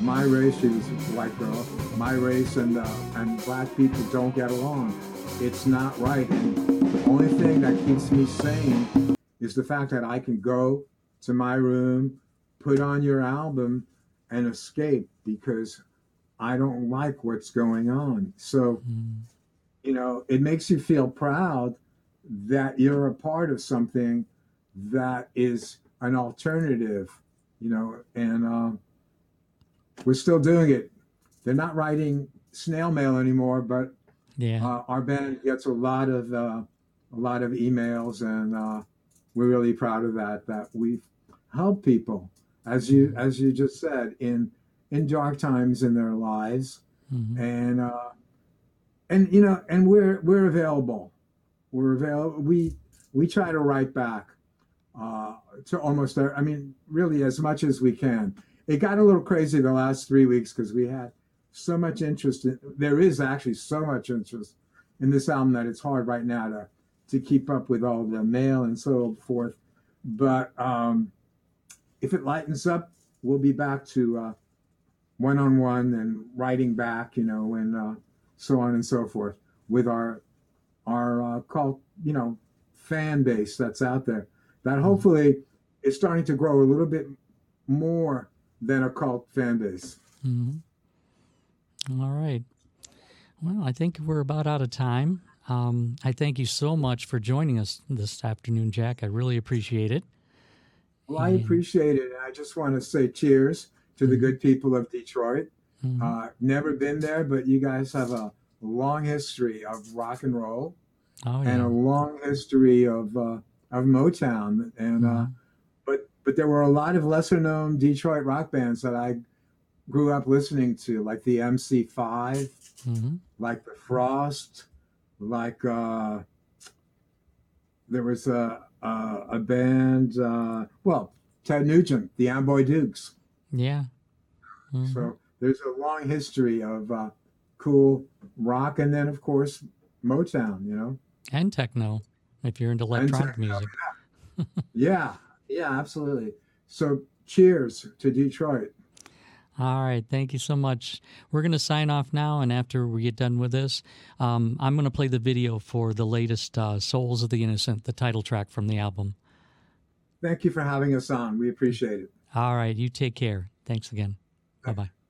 my race, she was a white girl, my race and uh, and black people don't get along. It's not right. And the only thing that keeps me sane is the fact that I can go to my room, put on your album, and escape because I don't like what's going on. So, mm. you know, it makes you feel proud that you're a part of something that is an alternative, you know, and uh, we're still doing it. They're not writing snail mail anymore, but yeah, uh, our band gets a lot of uh, a lot of emails, and uh, we're really proud of that. That we've helped people, as you mm-hmm. as you just said, in in dark times in their lives, mm-hmm. and uh, and you know, and we're we're available. We're available. We we try to write back uh, to almost. I mean, really as much as we can it got a little crazy the last three weeks because we had so much interest. In, there is actually so much interest in this album that it's hard right now to to keep up with all the mail and so forth. But um, if it lightens up, we'll be back to one on one and writing back, you know, and uh, so on and so forth with our our uh, cult, you know, fan base that's out there. That hopefully is starting to grow a little bit more than a cult fan base. Mm-hmm. All right. Well, I think we're about out of time. Um, I thank you so much for joining us this afternoon, Jack. I really appreciate it. Well, I appreciate it. I just want to say cheers to the mm-hmm. good people of Detroit. Mm-hmm. Uh, never been there, but you guys have a long history of rock and roll oh, yeah. and a long history of uh, of Motown. And uh, mm-hmm but there were a lot of lesser known Detroit rock bands that I grew up listening to, like the MC5, mm-hmm. like the Frost, like uh, there was a a, a band. Uh, well, Ted Nugent, the Amboy Dukes. Yeah. Mm-hmm. So there's a long history of uh, cool rock, and then of course Motown. You know, and techno if you're into electronic music. Yeah. Yeah. Absolutely. So cheers to Detroit. All right. Thank you so much. We're going to sign off now. And after we get done with this, um, I'm going to play the video for the latest uh, Souls of the Innocent, the title track from the album. Thank you for having us on. We appreciate it. All right. You take care. Thanks again. Bye bye.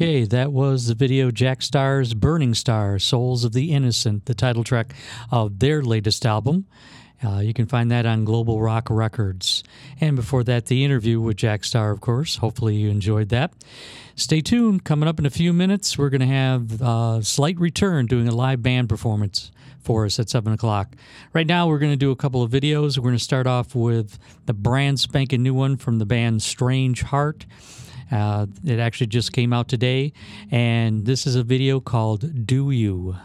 Okay, that was the video Jack Starr's Burning Starr, Souls of the Innocent, the title track of their latest album. Uh, you can find that on Global Rock Records. And before that, the interview with Jack Starr, of course. Hopefully, you enjoyed that. Stay tuned. Coming up in a few minutes, we're going to have uh, Slight Return doing a live band performance for us at 7 o'clock. Right now, we're going to do a couple of videos. We're going to start off with the brand spanking new one from the band Strange Heart. Uh, it actually just came out today, and this is a video called Do You.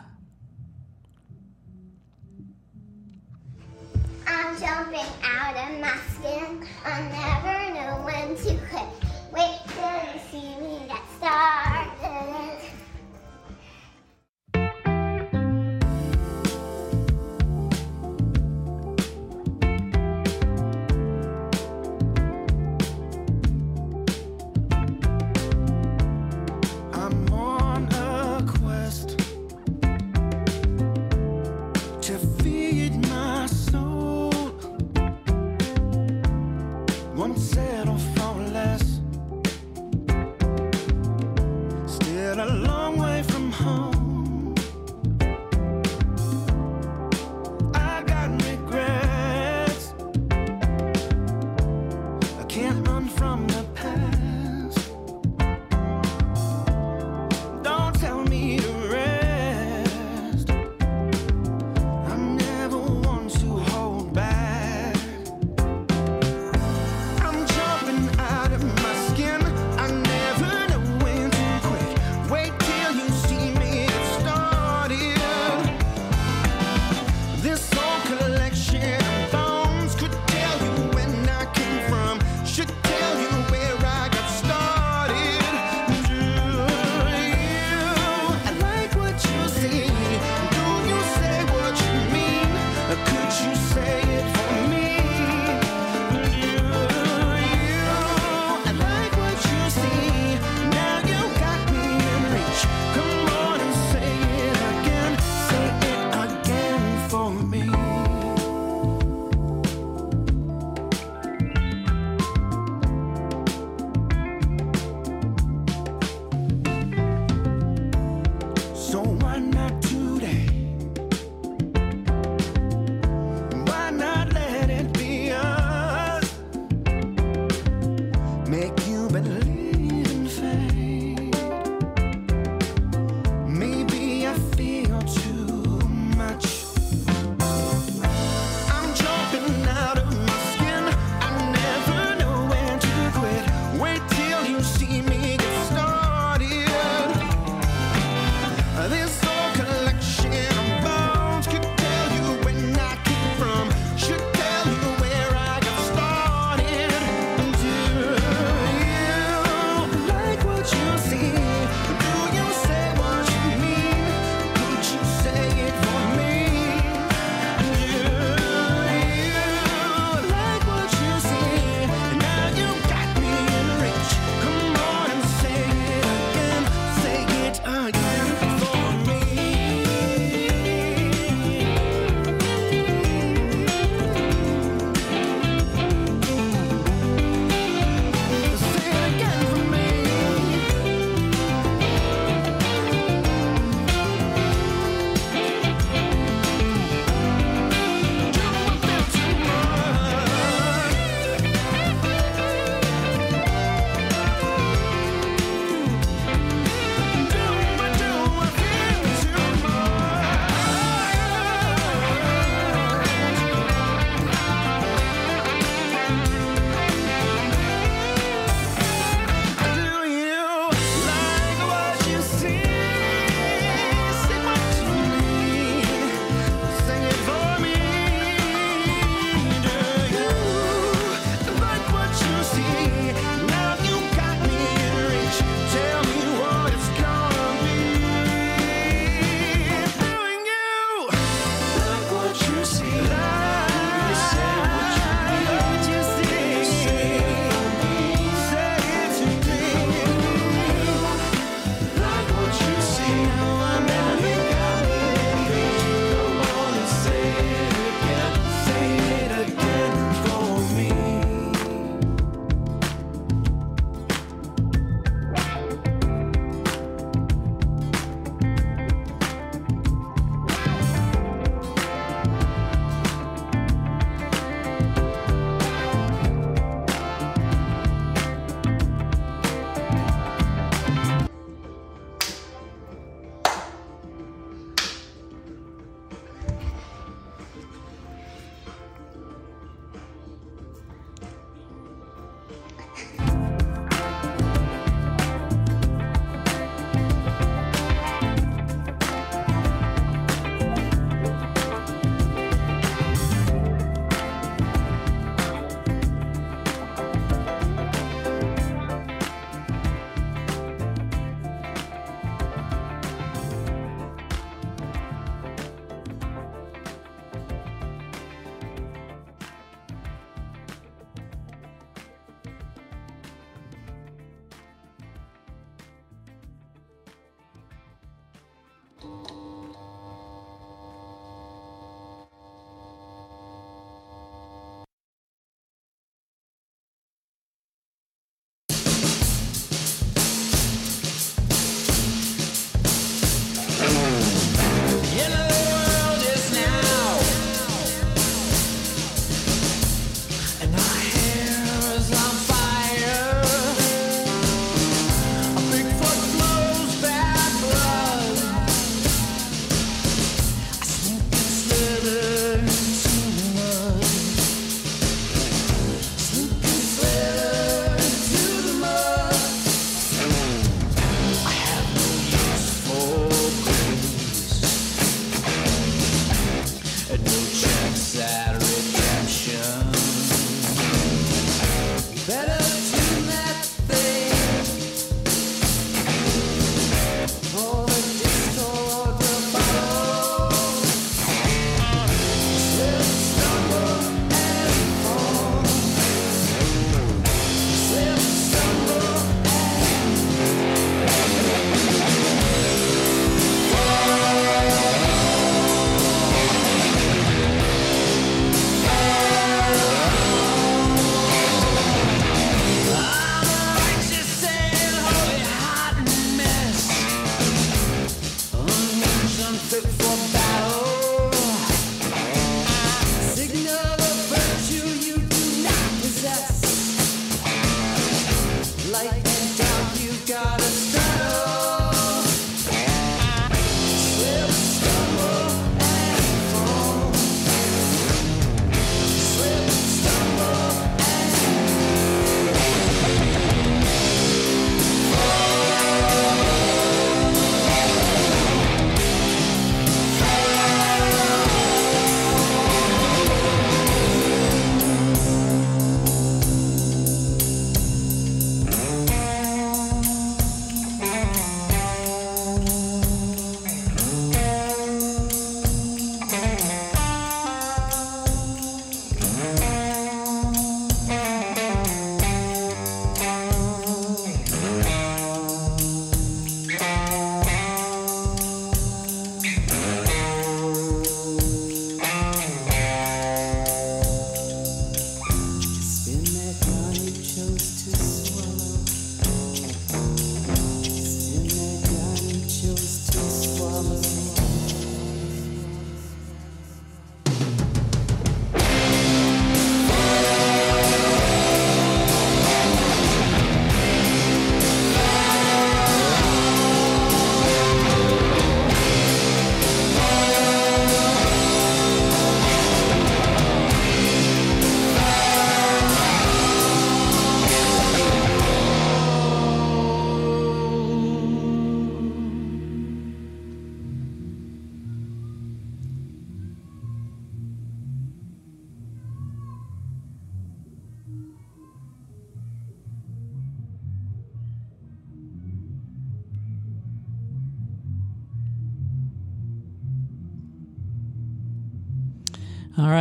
I'm jumping out of my skin.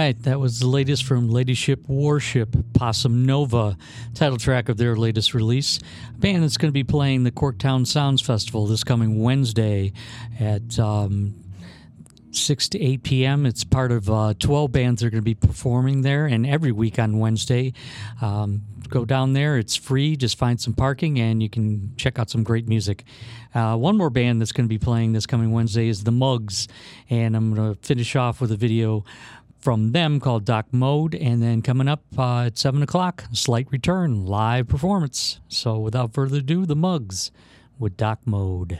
Right, that was the latest from Ladyship Warship, Possum Nova, title track of their latest release. A band that's going to be playing the Corktown Sounds Festival this coming Wednesday at um, 6 to 8 p.m. It's part of uh, 12 bands that are going to be performing there, and every week on Wednesday. Um, go down there, it's free, just find some parking, and you can check out some great music. Uh, one more band that's going to be playing this coming Wednesday is The Mugs, and I'm going to finish off with a video from them called Doc Mode. And then coming up uh, at 7 o'clock, Slight Return, live performance. So without further ado, the Mugs with Doc Mode.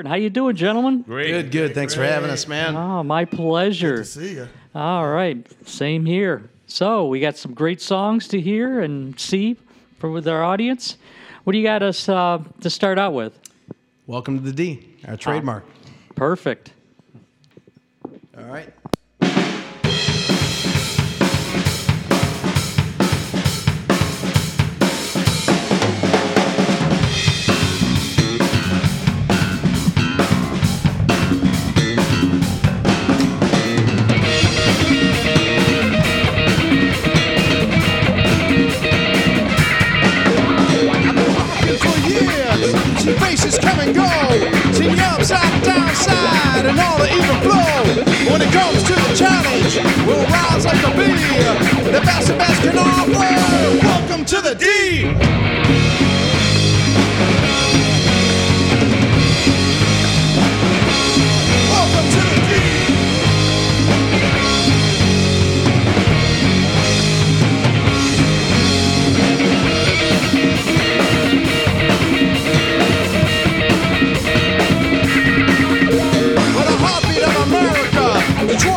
Hart. How you doing, gentlemen? Great. Good, good. Thanks for having us, man. Oh, my pleasure. See you. All right, same here. So we got some great songs to hear and see for with our audience. What do you got us uh, to start out with? Welcome to the D, our trademark. Perfect. All right. Go. See the upside, downside, and all the even flow. When it comes to the challenge, we'll rise like the bee. The best the best can offer. Welcome to the D.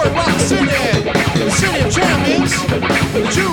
Rock City, the city of champions, the jukebox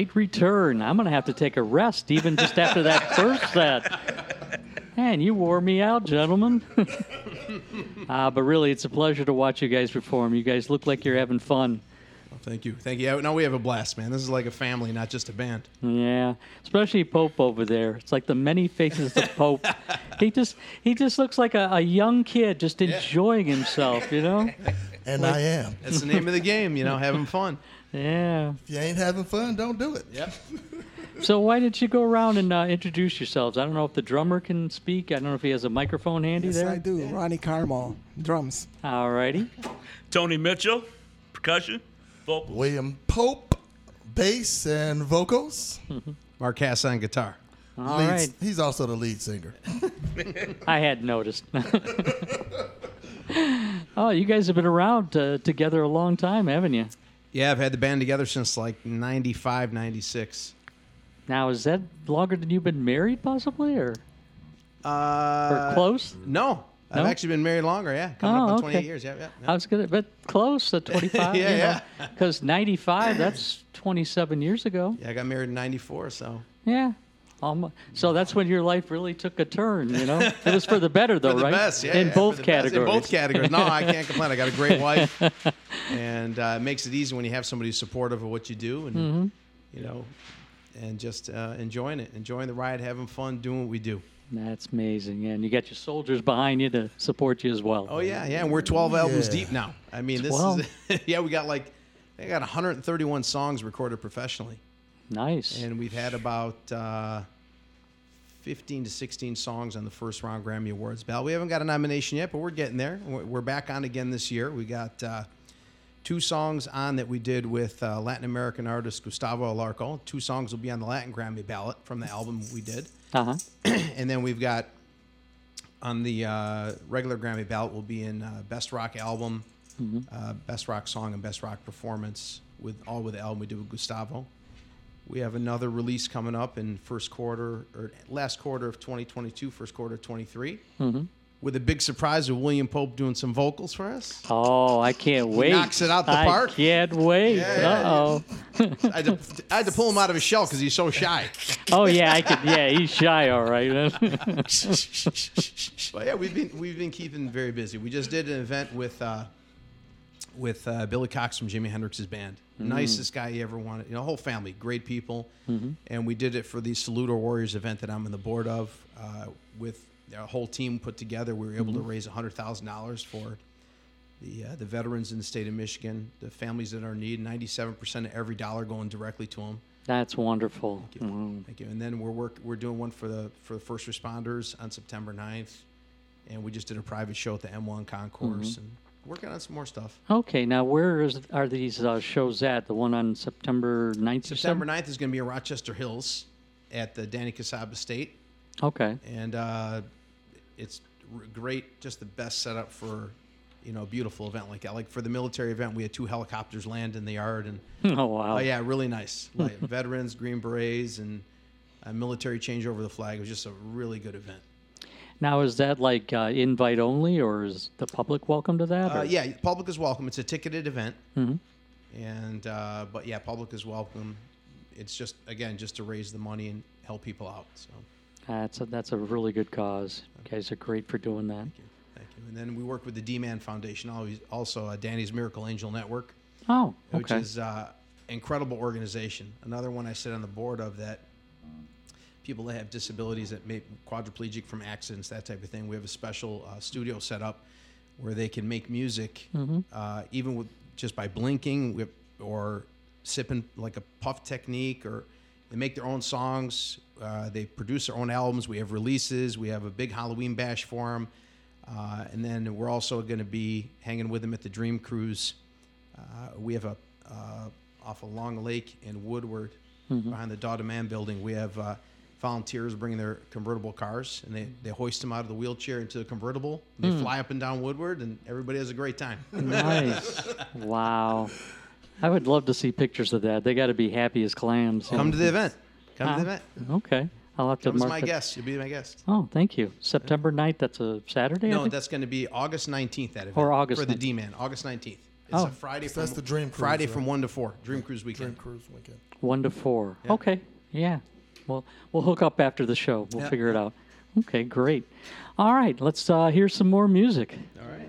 slight return. I'm going to have to take a rest even just after that first set. Man, you wore me out, gentlemen. uh, but really, it's a pleasure to watch you guys perform. You guys look like you're having fun. Well, Thank you. Thank you. Yeah, No, we have a blast, man. This is like a family, not just a band. Yeah, especially Pope over there. It's like the many faces of Pope. he just he just looks like a, a young kid just enjoying himself, you know? And I am. That's the name of the game, you know, having fun. Yeah. If you ain't having fun, don't do it. Yep. So why didn't you go around and uh, introduce yourselves? I don't know if the drummer can speak. I don't know if he has a microphone handy there. Yes, there. I do. Ronnie Carmel, drums. All righty. Tony Mitchell, percussion, vocals. William Pope, bass and vocals. Mark Cass on guitar. All Lead- right. He's also the lead singer. I had noticed. oh, you guys have been around uh, together a long time, haven't you? Yeah, I've had the band together since like 95, 96. Now, is that longer than you've been married, possibly, or, Uh, or close? No. I've No? actually been married longer, yeah. Coming Oh, up on 28 years, yeah, yeah. yeah. I was gonna, but close to 25. Yeah, yeah. Because 95, that's 27 years ago. Yeah, I got married in 94, so. Yeah. Um, so that's when your life really took a turn, you know? It was for the better, though, For the right? best, yeah. In yeah, both for the best. categories. In both categories. No, I can't complain. I got a great wife, and uh, it makes it easy when you have somebody who's supportive of what you do, and Mm-hmm. you know, and just uh, enjoying it, enjoying the ride, having fun, doing what we do. That's amazing. And you got your soldiers behind you to support you as well. Oh yeah, yeah. And we're 12 albums Yeah. deep now. I mean, this 12? is yeah. We got like, I got 131 songs recorded professionally, Nice. and we've had about. Uh, 15 to 16 songs on the first round Grammy Awards ballot. We haven't got a nomination yet, but we're getting there. We're back on again this year. We got uh, two songs on that we did with uh, Latin American artist Gustavo Alarco. Two songs will be on the Latin Grammy ballot from the album we did. Uh huh. and then we've got on the uh, regular Grammy ballot will be in uh, Best Rock Album, uh, Best Rock Song, and Best Rock Performance with all with the album we did with Gustavo. We have another release coming up in first quarter or last quarter of 2022, first quarter of 23, with a big surprise of William Pope doing some vocals for us. Oh, I can't wait. He knocks it out the I park. can't wait. Yeah, Uh oh. I had, to, I had to pull him out of his shell because he's so shy. Oh yeah, I could. Yeah, he's shy. All right. But yeah, we've been we've been keeping very busy. We just did an event with uh, with uh, Billy Cox from Jimi Hendrix's band. Nicest guy you ever wanted. You know, whole family, great people. And we did it for the Salute Our Warriors event that I'm on the board of. Uh, with a whole team put together, we were able to raise hundred thousand dollars for the uh, the veterans in the state of Michigan, the families that are in need. Ninety-seven percent of every dollar going directly to them. That's wonderful. Thank you. Mm. Thank you. And then we're work we're doing one for the for the first responders on September 9th. And we just did a private show at the M1 concourse and working on some more stuff. Okay, now where is, are these uh, shows at? The one on September 9th? September 9th is going to be in Rochester Hills at the Danny Casab State. Okay. And uh, it's great, just the best setup for, you know, a beautiful event like that. Like for the military event, we had two helicopters land in the yard and Oh wow. Oh yeah, really nice. Like veterans, Green Berets, and a military change over the flag. It was just a really good event. Now, is that like uh, invite only, or is the public welcome to that? Uh, yeah, public is welcome. It's a ticketed event, and uh, but yeah, public is welcome. It's just again just to raise the money and help people out. So That's a, that's a really good cause. You guys are great for doing that. thank you, thank you. And then we work with the D-Man Foundation, always also uh, Danny's Miracle Angel Network. Oh, okay. which is uh, incredible organization. Another one I sit on the board of that people that have disabilities that may quadriplegic from accidents, that type of thing. We have a special uh, studio set up where they can make music, Mm-hmm. uh, even with just by blinking with, or sipping like a puff technique, or they make their own songs. Uh, they produce their own albums. We have releases. We have a big Halloween bash for them. Uh, and then we're also going to be hanging with them at the Dream Cruise. Uh, we have a uh, off a Long Lake in Woodward, behind the Daughter Man building. We have uh, volunteers bringing their convertible cars, and they, they hoist them out of the wheelchair into the convertible. And they fly up and down Woodward, and everybody has a great time. Nice. wow. I would love to see pictures of that. They got to be happy as clams. Come to the event. Come to the Ah, event. Okay. I'll have to Come as mark my it. guest. You'll be my guest. Oh, thank you. September 9th, that's a Saturday? I No, think? that's going to be August 19th. That event Or August for the D-Man. August 19th. It's Oh. a Friday. So From, that's the Dream Cruise, Friday right? from one to four. Dream Cruise weekend. Dream Cruise weekend. One to four. Yeah. Okay. Yeah. Well, we'll hook up after the show. We'll Yeah. figure it out. Okay, great. All right, let's uh, hear some more music. All right.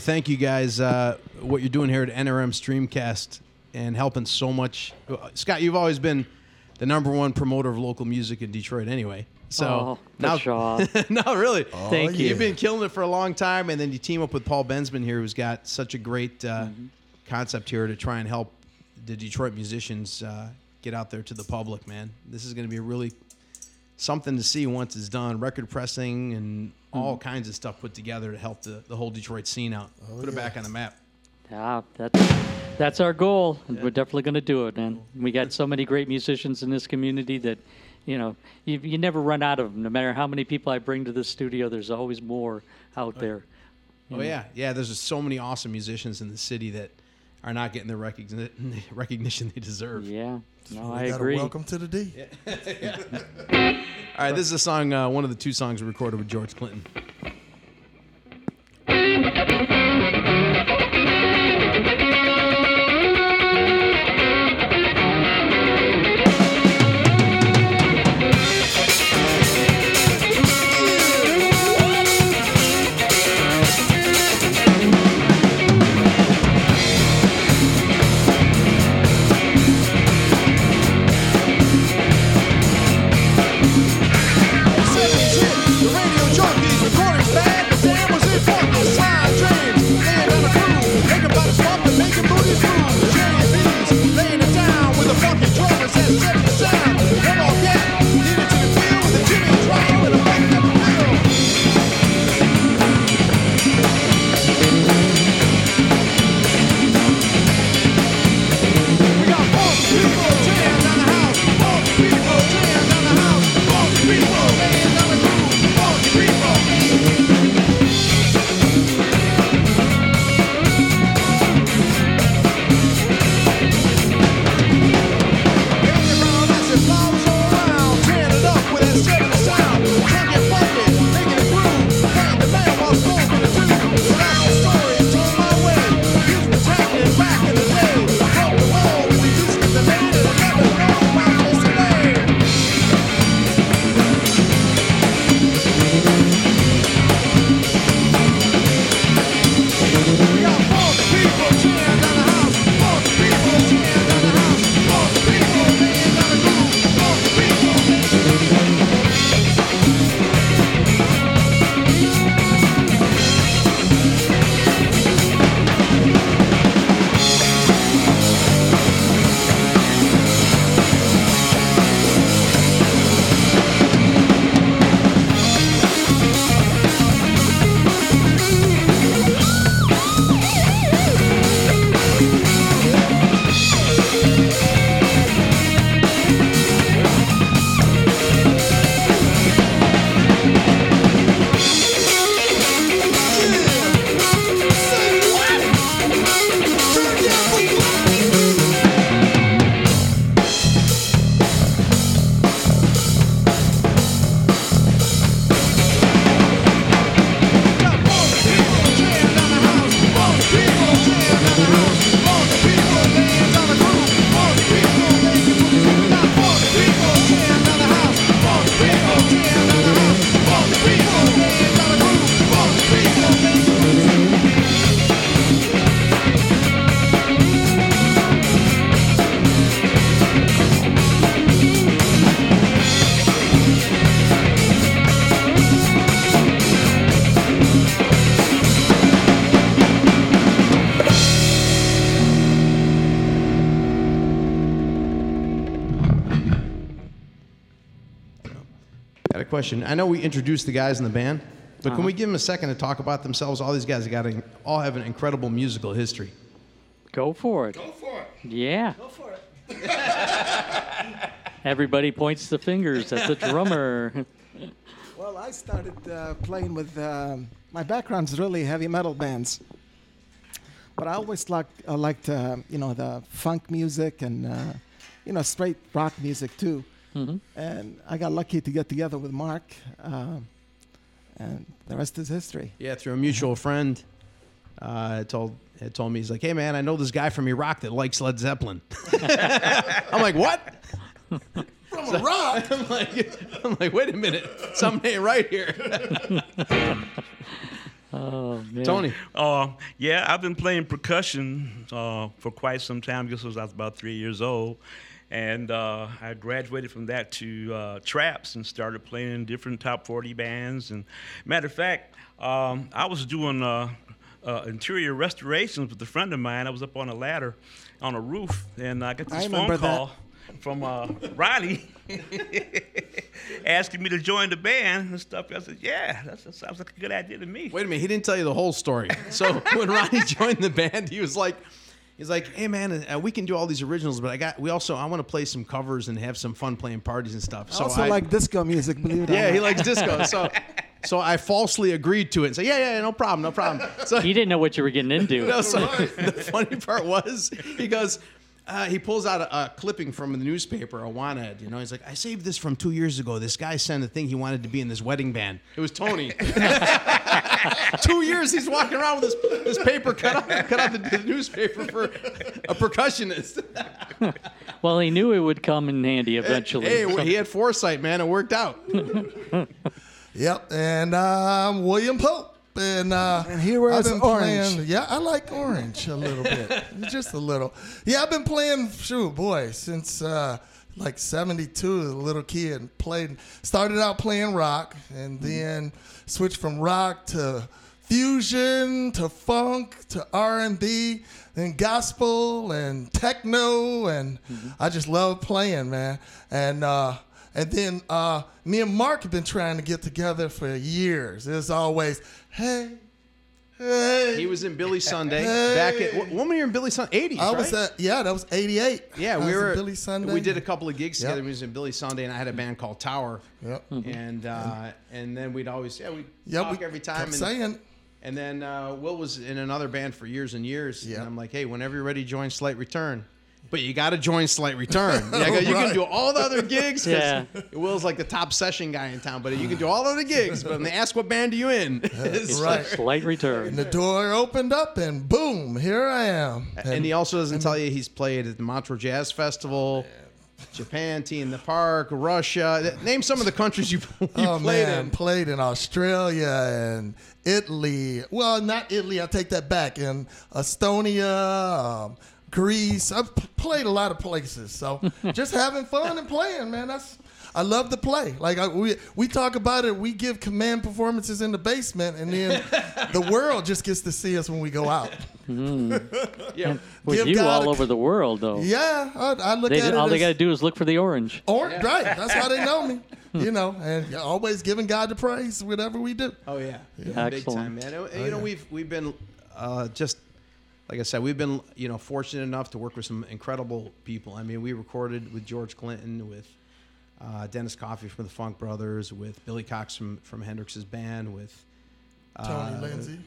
To thank you guys. Uh, what you're doing here at NRM Streamcast and helping so much. Scott, you've always been the number one promoter of local music in Detroit, anyway. So Oh, now, good no, really. Thank you. You've been killing it for a long time, and then you team up with Paul Bensman here, who's got such a great uh, Mm-hmm. concept here to try and help the Detroit musicians uh, get out there to the public. Man, this is going to be a really something to see once it's done. Record pressing and all Mm-hmm. kinds of stuff put together to help the, the whole Detroit scene out, put it back on the map. Yeah, that's that's our goal. and We're definitely going to do it, man. We got so many great musicians in this community that, you know, you, you never run out of them. No matter how many people I bring to the studio, there's always more out there. Oh yeah, yeah. There's just so many awesome musicians in the city that are not getting the recogni- recognition they deserve. Yeah, no, We I gotta agree. Welcome to the D. All right, this is a song, uh, one of the two songs we recorded with George Clinton. Drummers that question. I know we introduced the guys in the band, but can we give them a second to talk about themselves? All these guys have got a, all have an incredible musical history. Go for it. Go for it. Yeah. Go for it. Everybody points the fingers at the drummer. Well, I started uh, playing with um, my background's really heavy metal bands, but I always liked uh, liked uh, you know the funk music and uh, you know straight rock music too. And I got lucky to get together with Mark, um, and the rest is history. Yeah, through a mutual friend, uh, told had told me he's like, "Hey man, I know this guy from Iraq that likes Led Zeppelin." I'm like, "What?" From a rock. I'm like, I'm like, wait a minute, something ain't right here. Oh Yeah. Tony. Uh, yeah, I've been playing percussion uh, for quite some time. I guess since I was about three years old. And uh, I graduated from that to uh, traps and started playing in different top 40 bands. And matter of fact, um, I was doing uh, uh, interior restorations with a friend of mine. I was up on a ladder on a roof, and I got this remember phone that. call from uh, Ronnie asking me to join the band and stuff. I said, "Yeah, that sounds like a good idea to me." Wait a minute, he didn't tell you the whole story. So when Ronnie joined the band, he was like, he's like, hey man, uh, we can do all these originals, but I got, we also, I want to play some covers and have some fun playing parties and stuff. So I also I, like disco music, believe it or yeah, not. he likes disco. So, so I falsely agreed to it and said, yeah, yeah, no problem, no problem. So He didn't know what you were getting into. no, so the funny part was he goes, uh, he pulls out a, a clipping from the newspaper, a wanted. You know, he's like, I saved this from two years ago. This guy sent a thing he wanted to be in this wedding band. It was Tony. two years he's walking around with this, this paper cut out, cut out the, the newspaper for a percussionist. Well, he knew it would come in handy eventually. Hey, So- he had foresight, man. It worked out. Yep, and um, William Pope. And, uh, And he wears I've been orange. Playing, yeah, I like orange a little bit, just a little. Yeah, I've been playing, shoot, boy, since uh, like '72, as a little kid. Played, started out playing rock, and then switched from rock to fusion to funk to R&B, then gospel and techno, and I just love playing, man. And uh, and then uh, me and Mark have been trying to get together for years. It's always, hey, hey. He was in Billy Sunday Hey. back at when were you in Billy Sunday? 80s, I was right? at yeah, that was '88. Yeah, I we was in were Billy Sunday. We did a couple of gigs Yep. together. We was in Billy Sunday, and I had a band called Tower. Yep. And uh, and then we'd always yeah we Yeah, talk we every time. kept And, saying, and then uh, Will was in another band for years and years. Yeah. And I'm like, hey, whenever you're ready, join Slight Return. But you got to join Slight Return. Yeah, 'cause you can do all the other gigs. Yeah. Will's like the top session guy in town, but you can do all the other gigs. But when they ask what band are you in, it's right. Slight return. and the door opened up, and boom, here I am. And he also doesn't tell you he's played at the Montreux Jazz Festival, Japan, T in the Park, Russia. Name some of the countries you, you oh played man, in. played in Australia and Italy. Well, not Italy. I take that back. In Estonia, um, Greece. I've played a lot of places. So just having fun and playing, man. That's I love to play. Like I, we we talk about it. We give command performances in the basement, and then the world just gets to see us when we go out. Yeah. With you all a- over the world, though. Yeah, I, I look They, at it. all they got to do is look for the orange. Or, Right. That's how they know me. You know, and always giving God the praise, whatever we do. Oh yeah, big Excellent. time, man. And, you know, we've we've been uh, just like I said, we've been you know fortunate enough to work with some incredible people. I mean, we recorded with George Clinton, with uh, Dennis Coffey from the Funk Brothers, with Billy Cox from from Hendrix's band, with Tony uh, Lindsay.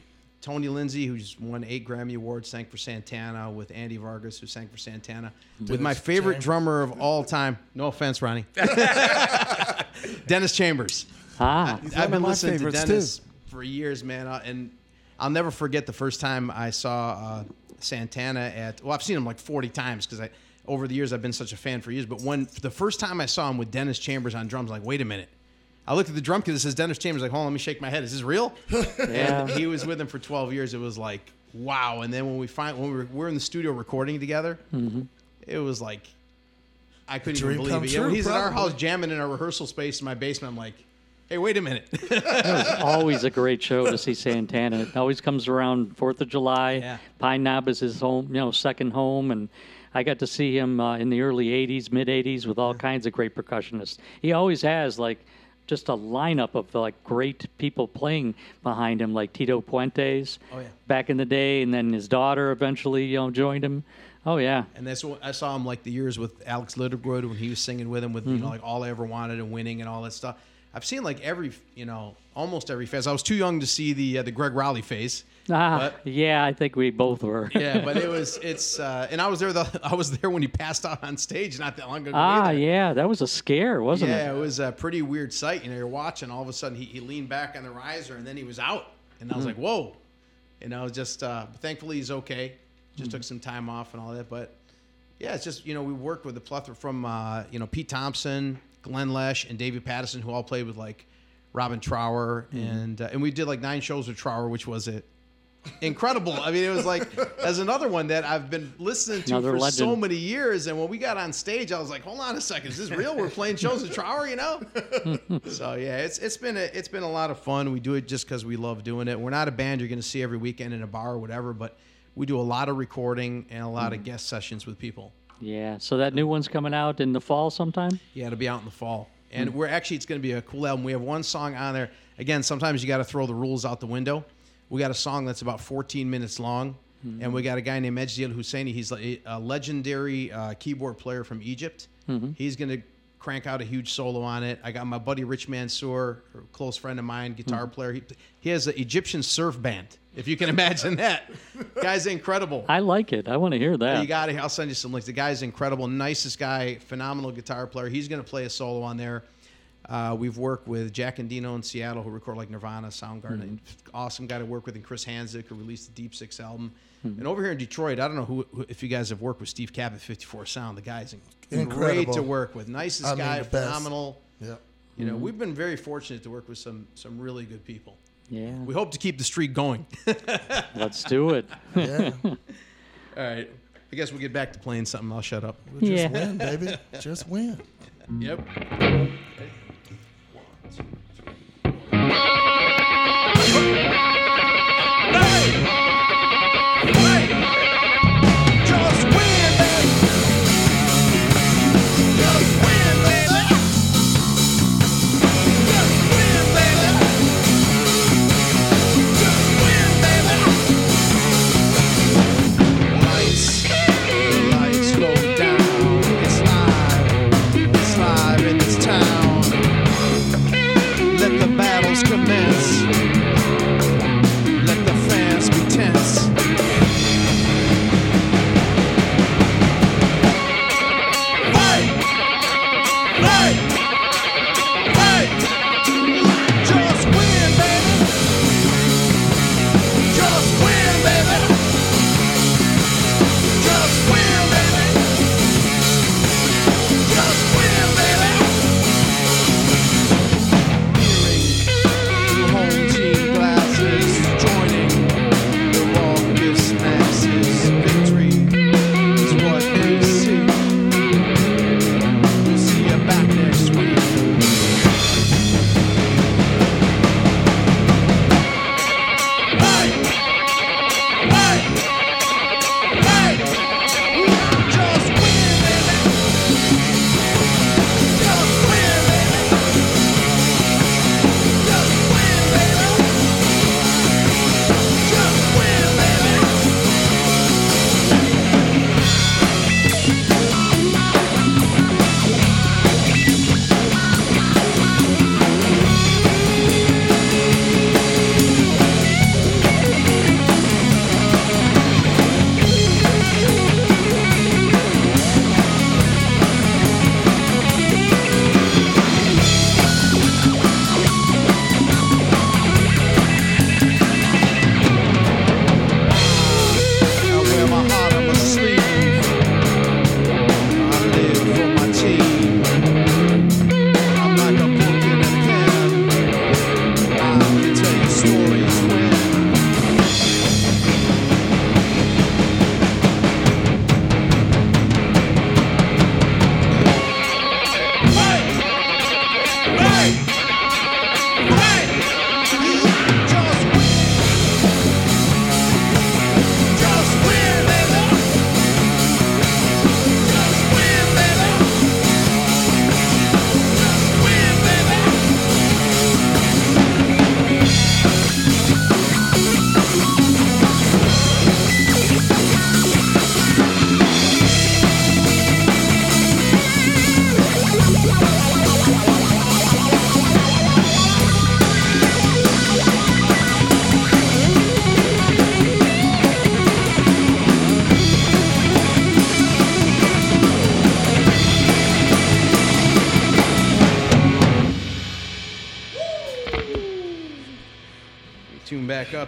Tony Lindsay, who's won eight Grammy Awards, sang for Santana, with Andy Vargas, who sang for Santana, with my favorite Chambers. drummer of all time. No offense, Ronnie. Dennis Chambers. Ah, He's I've been listening to favorites, too. Dennis for years, man, uh, and I'll never forget the first time I saw uh, Santana at. Well, I've seen him like 40 times because I over the years I've been such a fan for years. But when the first time I saw him with Dennis Chambers on drums, like, wait a minute. I looked at the drum kit that says Dennis Chambers. Like, hold on, let me shake my head. Is this real? Yeah. And he was with him for 12 years. It was like, wow. And then when we find when we were, we're in the studio recording together, it was like, I couldn't even believe it. True, he's at our house jamming in our rehearsal space in my basement. I'm like, hey, wait a minute. it was always a great show to see Santana. It always comes around Fourth of July. Yeah. Pine Knob is his home, you know, second home, and I got to see him uh, in the early '80s, mid '80s, with all kinds of great percussionists. He always has like just a lineup of like great people playing behind him, like Tito Puentes. Oh, yeah. Back in the day, and then his daughter eventually, you know, joined him. Oh yeah. And that's what I saw him like the years with Alex Ligertwood when he was singing with him with you know like all I ever wanted and winning and all that stuff. I've seen like every you know almost every phase. I was too young to see the uh, the Gregg Rolie phase. Ah, But- yeah, I think we both were. Yeah, but it was it's uh, and I was there the I was there when he passed out on stage not that long ago. ah, either. yeah, that was a scare, wasn't Yeah, it? Yeah, it was a pretty weird sight. You know, you're watching, all of a sudden he, he leaned back on the riser and then he was out. And I was like, whoa. And I was just, uh, thankfully he's okay. Just took some time off and all that. But yeah, it's just, you know, we worked with a plethora from, uh, you know, Pete Thompson, Glenn Letsch, and David Pattison, who all played with like Robin Trower. And uh, and we did like nine shows with Trower, which was a incredible. I mean, it was like as another one that I've been listening to Another for so many years. And when we got on stage, I was like, "Hold on a second, is this real? We're playing shows at Trower, you know?" so yeah, it's it's been a it's been a lot of fun. We do it just because we love doing it. We're not a band you're going to see every weekend in a bar or whatever, but we do a lot of recording and a lot Mm. of guest sessions with people. Yeah. So that new one's coming out in the fall sometime. Yeah, it'll be out in the fall. And Hmm. we're actually, it's going to be a cool album. We have one song on there. Again, sometimes you got to throw the rules out the window. We got a song that's about 14 minutes long. Hmm. And we got a guy named Ejdil Husseini. He's a a legendary uh, keyboard player from Egypt. Mm-hmm. He's going to crank out a huge solo on it. I got my buddy Rich Mansour, a close friend of mine, guitar Hmm. player. He, he has an Egyptian surf band, if you can imagine that. Guy's incredible. I like it. I want to hear that. You got it. I'll send you some links. The guy's incredible, nicest guy, phenomenal guitar player. He's going to play a solo on there. Uh, we've worked with Jack Endino in Seattle, who record like Nirvana, Soundgarden. Hmm. Awesome guy to work with, and Chris Hanzsek, who released the Deep Six album. Hmm. And over here in Detroit, I don't know who, who if you guys have worked with Steve Cabot, 54 Sound. The guy's in- great Incredible. to work with. Nicest I mean, guy, the best. phenomenal. Yep. You know, hmm. we've been very fortunate to work with some some really good people. Yeah. We hope to keep the streak going. Let's do it. Yeah. All right. I guess we'll get back to playing something. I'll shut up. Just Yeah. win, baby. Just win. Yep. Just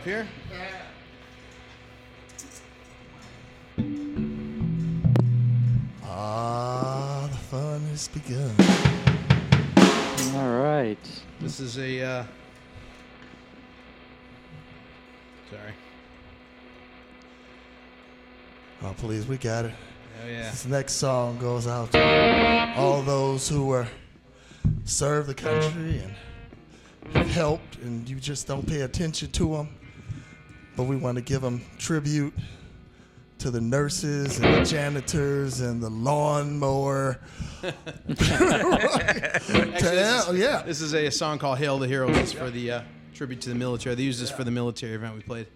here? Ah, the fun has begun. All right. This is a. Uh, sorry. Oh, please, we got it. Oh, yeah. This next song goes out to all those who were served the country and helped, and you just don't pay attention to them but we want to give them tribute to the nurses and the janitors and the lawnmower. Actually, this is, yeah. This is a, song called Hail the Heroes for the uh, tribute to the military. They used this yeah. for the military event we played.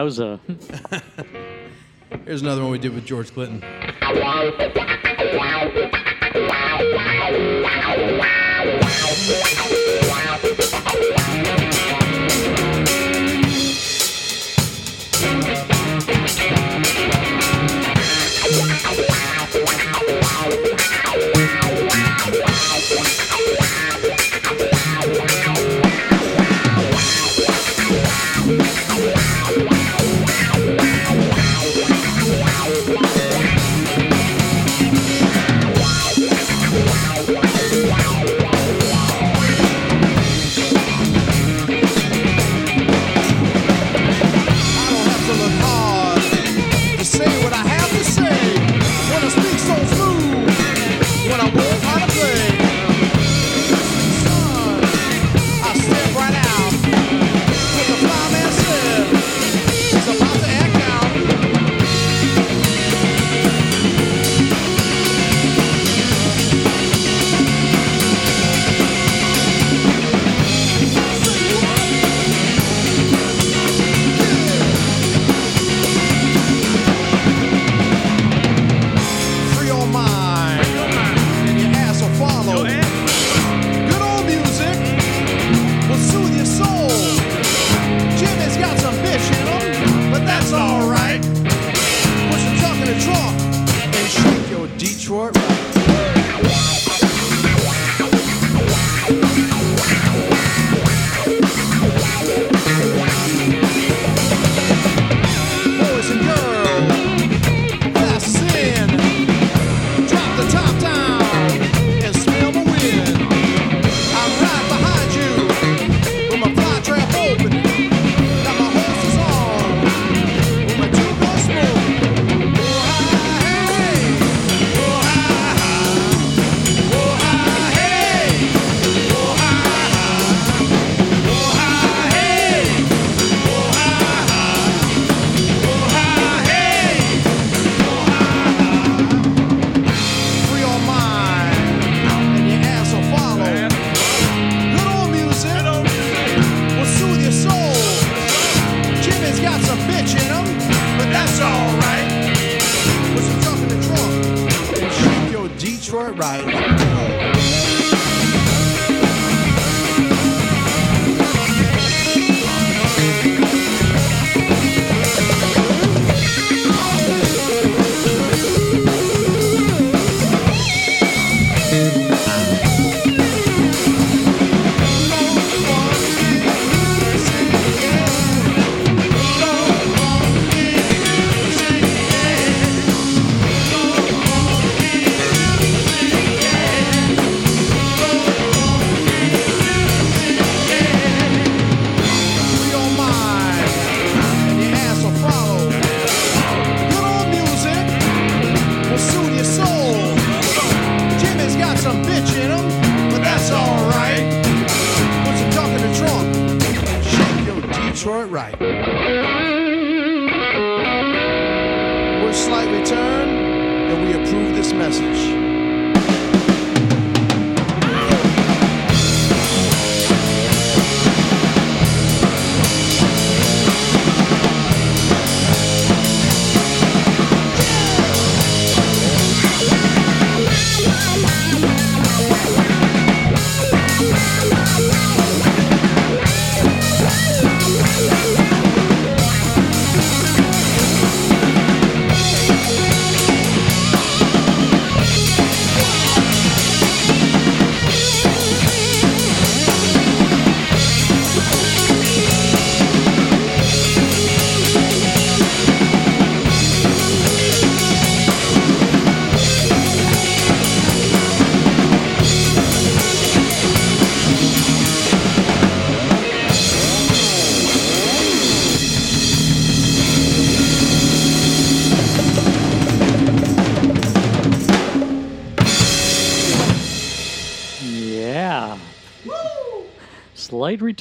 Yowza. Here's another one we did with George Clinton.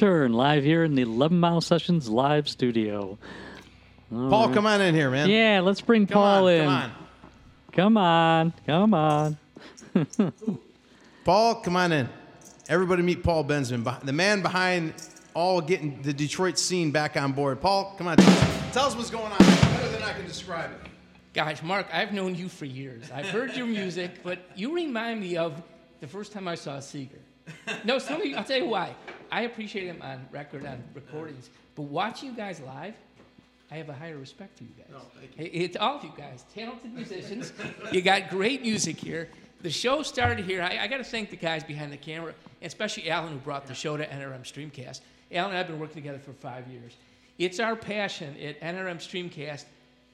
Return live here in the 11 Mile Sessions live studio. All Paul, right. come on in here, man. Yeah, let's bring Come Paul on, in. come on. Come on. Come on. Paul, come on in. Everybody meet Paul Bensman, beh- the man behind all getting the Detroit scene back on board. Paul, come on. Tell us what's going on. Better than I can describe it. Gosh, Mark, I've known you for years. I've heard your music, but you remind me of the first time I saw Seger. No, some of you, I'll tell you why. I appreciate him on record, on recordings, but watching you guys live, I have a higher respect for you guys. No, thank you. It's all of you guys, talented musicians. you got great music here. The show started here. I, I got to thank the guys behind the camera, especially Alan, who brought the show to NRM Streamcast. Alan and I have been working together for five years. It's our passion at NRM Streamcast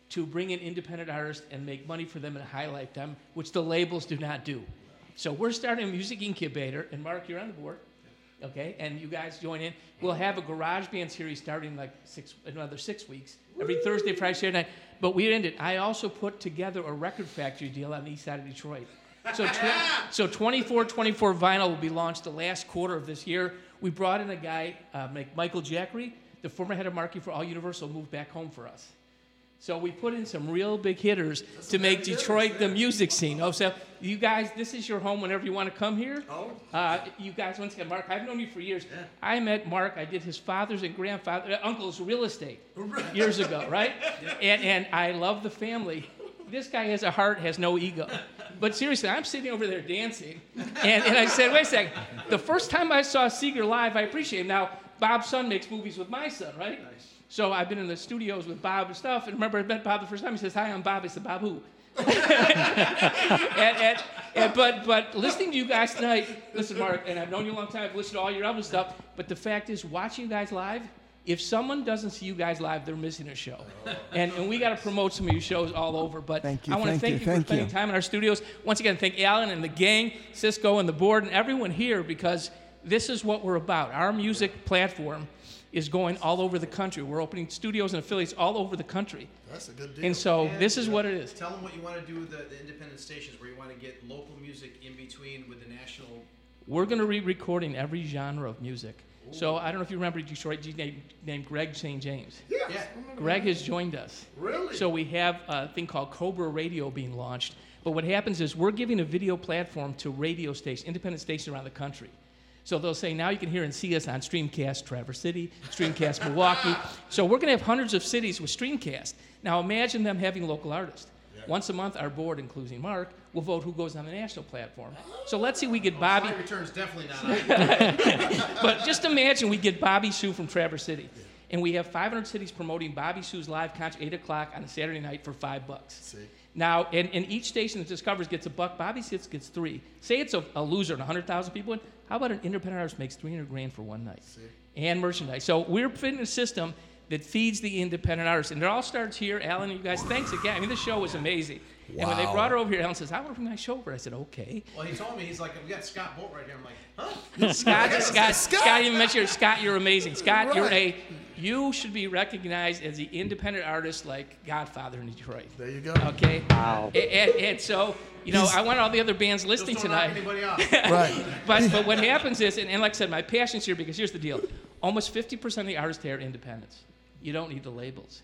to bring in independent artists and make money for them and highlight them, which the labels do not do. So we're starting a music incubator, and Mark, you're on the board, okay? And you guys join in. We'll have a garage band series starting like six, another six weeks, every Thursday, Friday, Saturday night. But we ended. I also put together a record factory deal on the east side of Detroit. So, tw- so 24 24 vinyl will be launched the last quarter of this year. We brought in a guy, uh, Michael Jackery, the former head of marketing for All Universal, moved back home for us. So we put in some real big hitters to make Detroit the music scene. Oh, so you guys, this is your home whenever you want to come here. Oh. Uh, you guys, once again, Mark, I've known you for years. Yeah. I met Mark. I did his father's and grandfather, uh, uncle's real estate years ago, right? Yeah. And and I love the family. This guy has a heart, has no ego. But seriously, I'm sitting over there dancing, and, and I said, wait a second. The first time I saw Seger live, I appreciate him. Now, Bob's son makes movies with my son, right? So I've been in the studios with Bob and stuff. And remember, I met Bob the first time. He says, "Hi, I'm Bob." I said, "Bob who?" and, and, and, but but listening to you guys tonight, listen, Mark, and I've known you a long time. I've listened to all your other stuff. But the fact is, watching you guys live, if someone doesn't see you guys live, they're missing a show. And, and we got to promote some of your shows all over. But Thank you, I want to thank thank you, you, thank for spending you. time in our studios. Once again, thank Alan and the gang, Cisco and the board, and everyone here because this is what we're about. Our music platform is going all over the country. We're opening studios and affiliates all over the country. That's a good deal. And so this is what it is. Tell them what you want to do with the, the independent stations, where you want to get local music in between with the national. We're going to be recording every genre of music. So I don't know if you remember Detroit G named, named Greg St. James. Yeah. Greg has joined us. Really? So we have a thing called Cobra Radio being launched. But what happens is we're giving a video platform to radio stations, independent stations around the country. So they'll say now you can hear and see us on Streamcast Traverse City, Streamcast Milwaukee. So we're going to have hundreds of cities with Streamcast. Now imagine them having local artists. Once a month, our board, including Mark, will vote who goes on the national platform. So let's see, we get Bobby. My return's definitely not. but just imagine we get Bobby Sue from Traverse City. And we have 500 cities promoting Bobby Sue's live concert 8 o'clock on a Saturday night for five bucks. Now, and, and each station that discovers gets a buck. Bobby Sits gets three. Say it's a, a loser and 100,000 people in. How about an independent artist makes 300 grand for one night? And merchandise. So we're putting a system that feeds the independent artists. And it all starts here. Alan, you guys, thanks again. I mean, this show was amazing. And when they brought her over here, Alan says, I want to bring my show over. I said, okay. well, he told me, he's like, we got Scott Bolt right here. I'm like, huh? Scott, Scott, Scott. Scott, even mentioned your- Scott, you're amazing. Scott, you're a, Right. you should be recognized as the independent artist like Godfather in Detroit. There you go. Okay. Wow. And, and, and so, you know, He's- I want all the other bands listening tonight. anybody off. Right. But but what happens is, and, and like I said, my passion's here because here's the deal: almost 50% of the artists here are independents. You don't need the labels.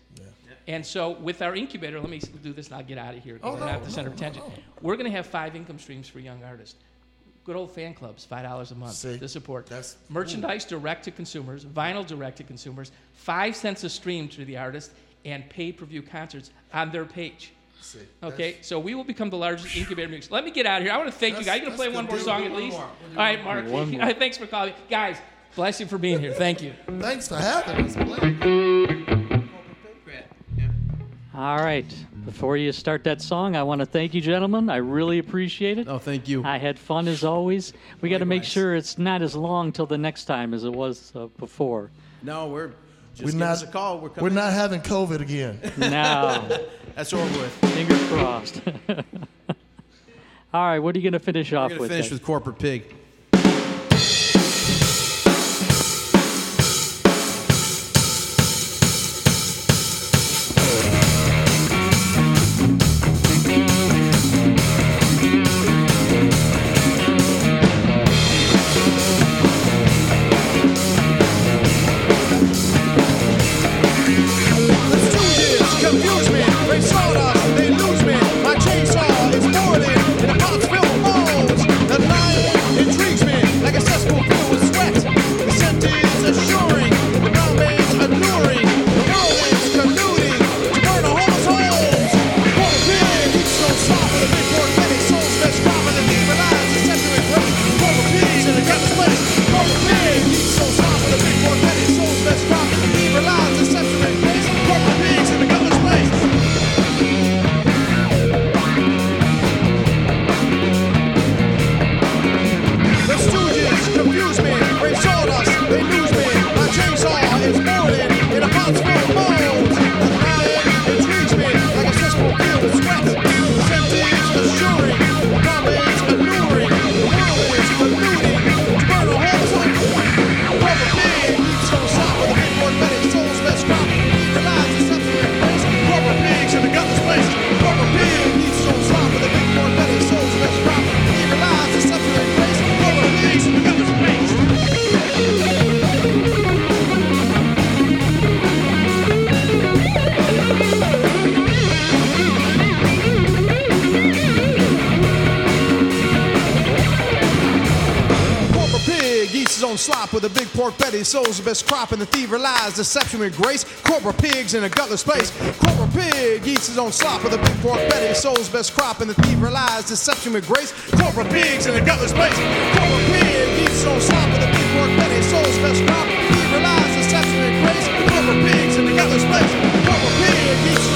And so with our incubator, let me do this and I'll get oh, out of here because Oh, I'm no, not the center no, of attention. no. We're going to have five income streams for young artists. Good old fan clubs, five dollars a month See, to support. that's- Merchandise direct to consumers, vinyl direct to consumers, five cents a stream to the artist, and pay-per-view concerts on their page. See, Okay, so we will become the largest incubator music. Let me get out of here. I want to thank you guys. You gonna play one more deal. song at least? more. All We'll do right, one Mark. more. Thanks for calling. Guys, bless you for being here. Thank you. Thanks for having us. Blake. Yeah. All right. Before you start that song, I want to thank you, gentlemen. I really appreciate it. Oh, thank you. I had fun as always. We got to make Likewise. sure it's not as long till the next time as it was uh, before. No, we're just We're give not. us a call. We're We're not having COVID again. Now, That's over with. fingers crossed. All right, what are you going to finish We're off gonna with? finish then? with Corporate Pig. Belly, sows the best crop, and the thief relies deception with grace. Corporate pigs in a gutless place. Corporate pig eats his own slop with a big pork belly, sows best crop, and the thief relies deception with grace. Corporate pigs in a gutless place. Corporate pig eats his own slop with a big pork belly, sows best crop, thief relies deception with grace. Corporate pigs in a gutless place. Corporate pig eats